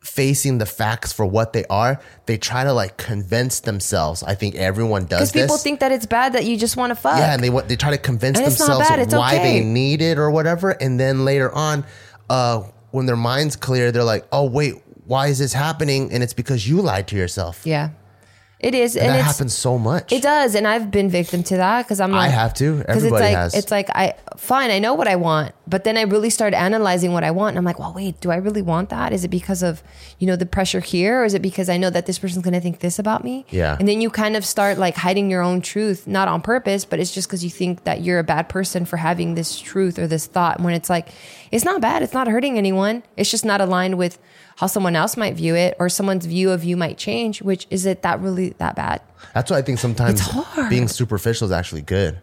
facing the facts for what they are, they try to like convince themselves. I think everyone does this. people think that it's bad that you just want to fuck. Yeah, and they they try to convince And themselves why okay. they need it or whatever, and then later on, uh, when their minds clear, they're like, "Oh wait, why is this happening?" And it's because you lied to yourself. yeah. It is and and that happens so much. It does, and I've been victim to that because I'm. Like, I have to. Everybody it's like, has. It's like I fine, I know what I want, but then I really start analyzing what I want, and I'm like, well, wait, do I really want that? Is it because of you know the pressure here, or is it because I know that this person's gonna think this about me? Yeah. And then you kind of start like hiding your own truth, not on purpose, but it's just because you think that you're a bad person for having this truth or this thought. When it's like, it's not bad, it's not hurting anyone. It's just not aligned with how someone else might view it, or someone's view of you might change. Which is it that really that bad? That's why I think sometimes being superficial is actually good.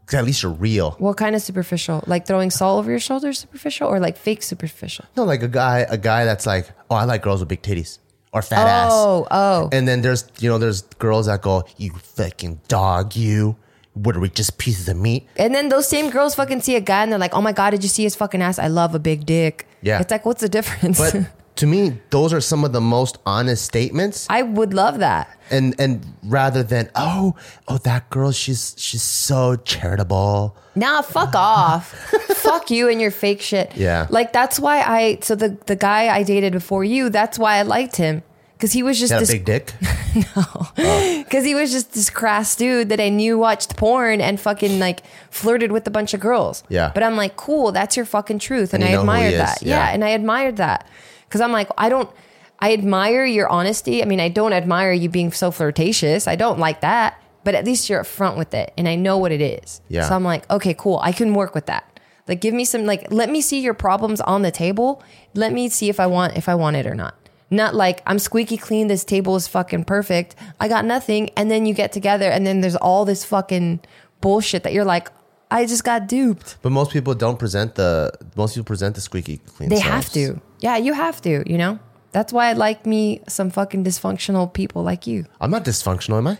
Because at least you're real. What kind of superficial? Like throwing salt over your shoulders, superficial, or like fake superficial? No, like a guy, a guy that's like, "Oh, I like girls with big titties or fat ass." Oh, oh, And then there's, you know, there's girls that go, "You fucking dog, you." What are we just pieces of meat? and then those same girls fucking see a guy and they're like, "Oh my god, did you see his fucking ass? I love a big dick." Yeah. it's like, what's the difference? But to me, those are some of the most honest statements. I would love that. And and rather than oh oh that girl she's she's so charitable. Nah, fuck off. fuck you and your fake shit. Yeah. Like that's why I so the the guy I dated before you, that's why I liked him. Cause he was just a this big dick. No, oh. because he was just this crass dude that I knew watched porn and fucking like flirted with a bunch of girls. Yeah. But I'm like, cool, that's your fucking truth. And, And I you know who he admired that. Yeah. yeah. And I admired that. Because I'm like, I don't, I admire your honesty. I mean, I don't admire you being so flirtatious. I don't like that. But at least you're upfront with it. And I know what it is. Yeah. So I'm like, okay, cool. I can work with that. Like, give me some, like, let me see your problems on the table. Let me see if I want, if I want it or not. Not like I'm squeaky clean. This table is fucking perfect. I got nothing. And then you get together and then there's all this fucking bullshit that you're like, I just got duped. But most people don't present the most people present the squeaky clean. They selves. have to. Yeah, you have to, you know? That's why I like me some fucking dysfunctional people like you. I'm not dysfunctional, am I?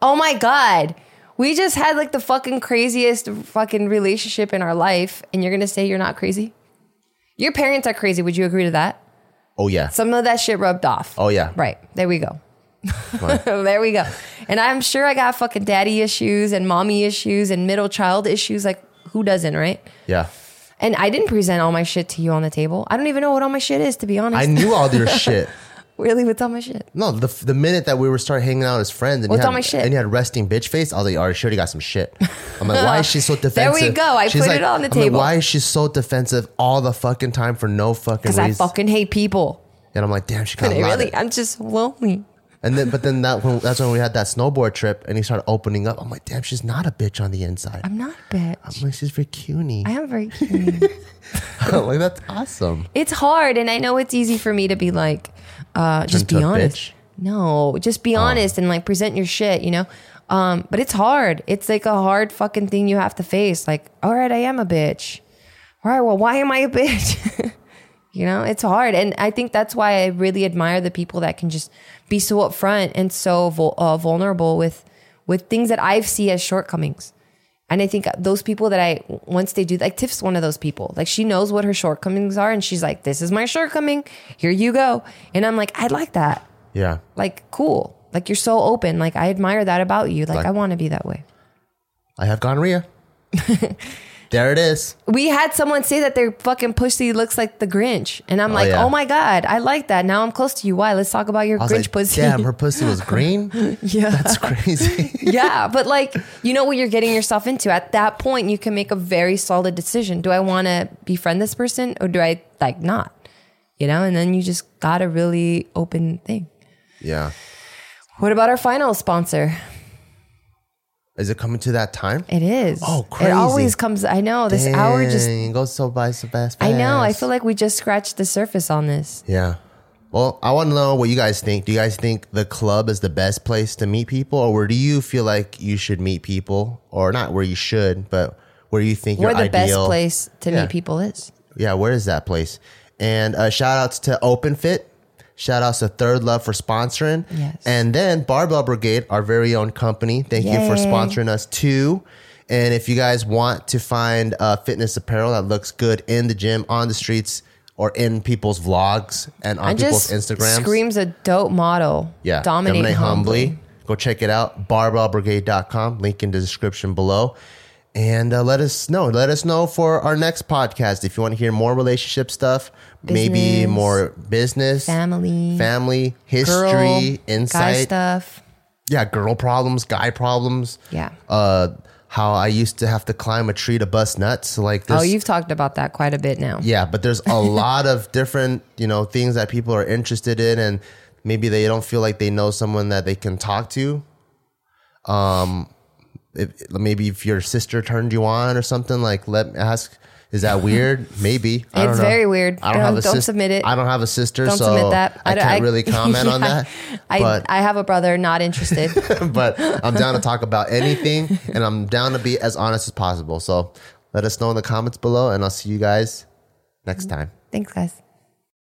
Oh my God. We just had like the fucking craziest fucking relationship in our life, and you're gonna say you're not crazy? Your parents are crazy. Would you agree to that? Oh yeah. Some of that shit rubbed off. Oh yeah. Right. There we go. there we go. And I'm sure I got fucking daddy issues and mommy issues and middle child issues. Like, who doesn't, right? Yeah. And I didn't present all my shit to you on the table. I don't even know what all my shit is, to be honest. I knew all your shit. really, what's all my shit? No, the the minute that we were start hanging out as friends and What's you had, all my shit? and you had resting bitch face, I was like, all right, she already got some shit. I'm like, why is she so defensive? There we go. I put it on the I'm table. Like, why is she so defensive all the fucking time for no fucking Because reason? I fucking hate people. and I'm like, damn, she kind And of I really, I'm just lonely. And then, but then that when, that's when we had that snowboard trip, and he started opening up. I'm like, damn, she's not a bitch on the inside. I'm not a bitch. I'm like, she's very cuny. I am very cute. like that's awesome. it's hard, and I know it's easy for me to be like, uh, just be honest. bitch? No, just be honest and like present your shit, you know? Um, but it's hard. It's like a hard fucking thing you have to face. Like, all right, I am a bitch. All right, well, why am I a bitch? you know, it's hard. And I think that's why I really admire the people that can just be so upfront and so vul- uh, vulnerable with with things that I see as shortcomings. And I think those people that I once they do like Tiff's one of those people. Like she knows what her shortcomings are and she's like, This is my shortcoming. Here you go. And I'm like, I like that. Yeah. Like, cool. Like you're so open. Like I admire that about you. Like, Like- I want to be that way. I have gonorrhea. there it is. We had someone say that their fucking pussy looks like the Grinch. And I'm oh, like, yeah. oh my God, I like that. Now I'm close to you. Why? Let's talk about your Grinch like, pussy. damn, her pussy was green. yeah. That's crazy. yeah, but like you know what you're getting yourself into. At that point, you can make a very solid decision. Do I want to befriend this person or do I like not? You know, and then you just got a really open thing. yeah. What about our final sponsor? Is it coming to that time? It is. Oh, crazy! It always comes. I know this hour just. It goes so by so fast. I know. I feel like we just scratched the surface on this. Yeah. Well, I want to know what you guys think. Do you guys think the club is the best place to meet people, or where do you feel like you should meet people, or not where you should, but where you think Where your the best place to Yeah. meet people is. Yeah, where is that place? And uh, shout outs to OpenFit. Shout outs to Third Love for sponsoring. Yes. And then Barbell Brigade, our very own company. Thank you for sponsoring us too. And if you guys want to find uh, fitness apparel that looks good in the gym, on the streets, or in people's vlogs and on I people's Instagrams, screams a dope model. yeah, dominate, humbly. Go check it out. Barbellbrigade.com. Link in the description below. And uh, let us know. Let us know for our next podcast if you want to hear more relationship stuff, maybe more business, Family. family, history, Girl, insight. stuff. Yeah, girl problems, guy problems. Yeah. Uh, how I used to have to climb a tree to bust nuts. Like this. Oh, you've talked about that quite a bit now. Yeah, but there's a lot of different, you know, things that people are interested in and maybe they don't feel like they know someone that they can talk to. Um if, maybe if your sister turned you on or something like let ask is that weird? Maybe. I don't It's very weird. I don't, Don't- have a don't sis- submit it. I don't have a sister, Don't so submit that. I don't- can't really comment on Yeah. that. I, But I have a brother, not interested. but I'm down to talk about anything and I'm down to be as honest as possible. So let us know in the comments below and I'll see you guys next time. Thanks, guys.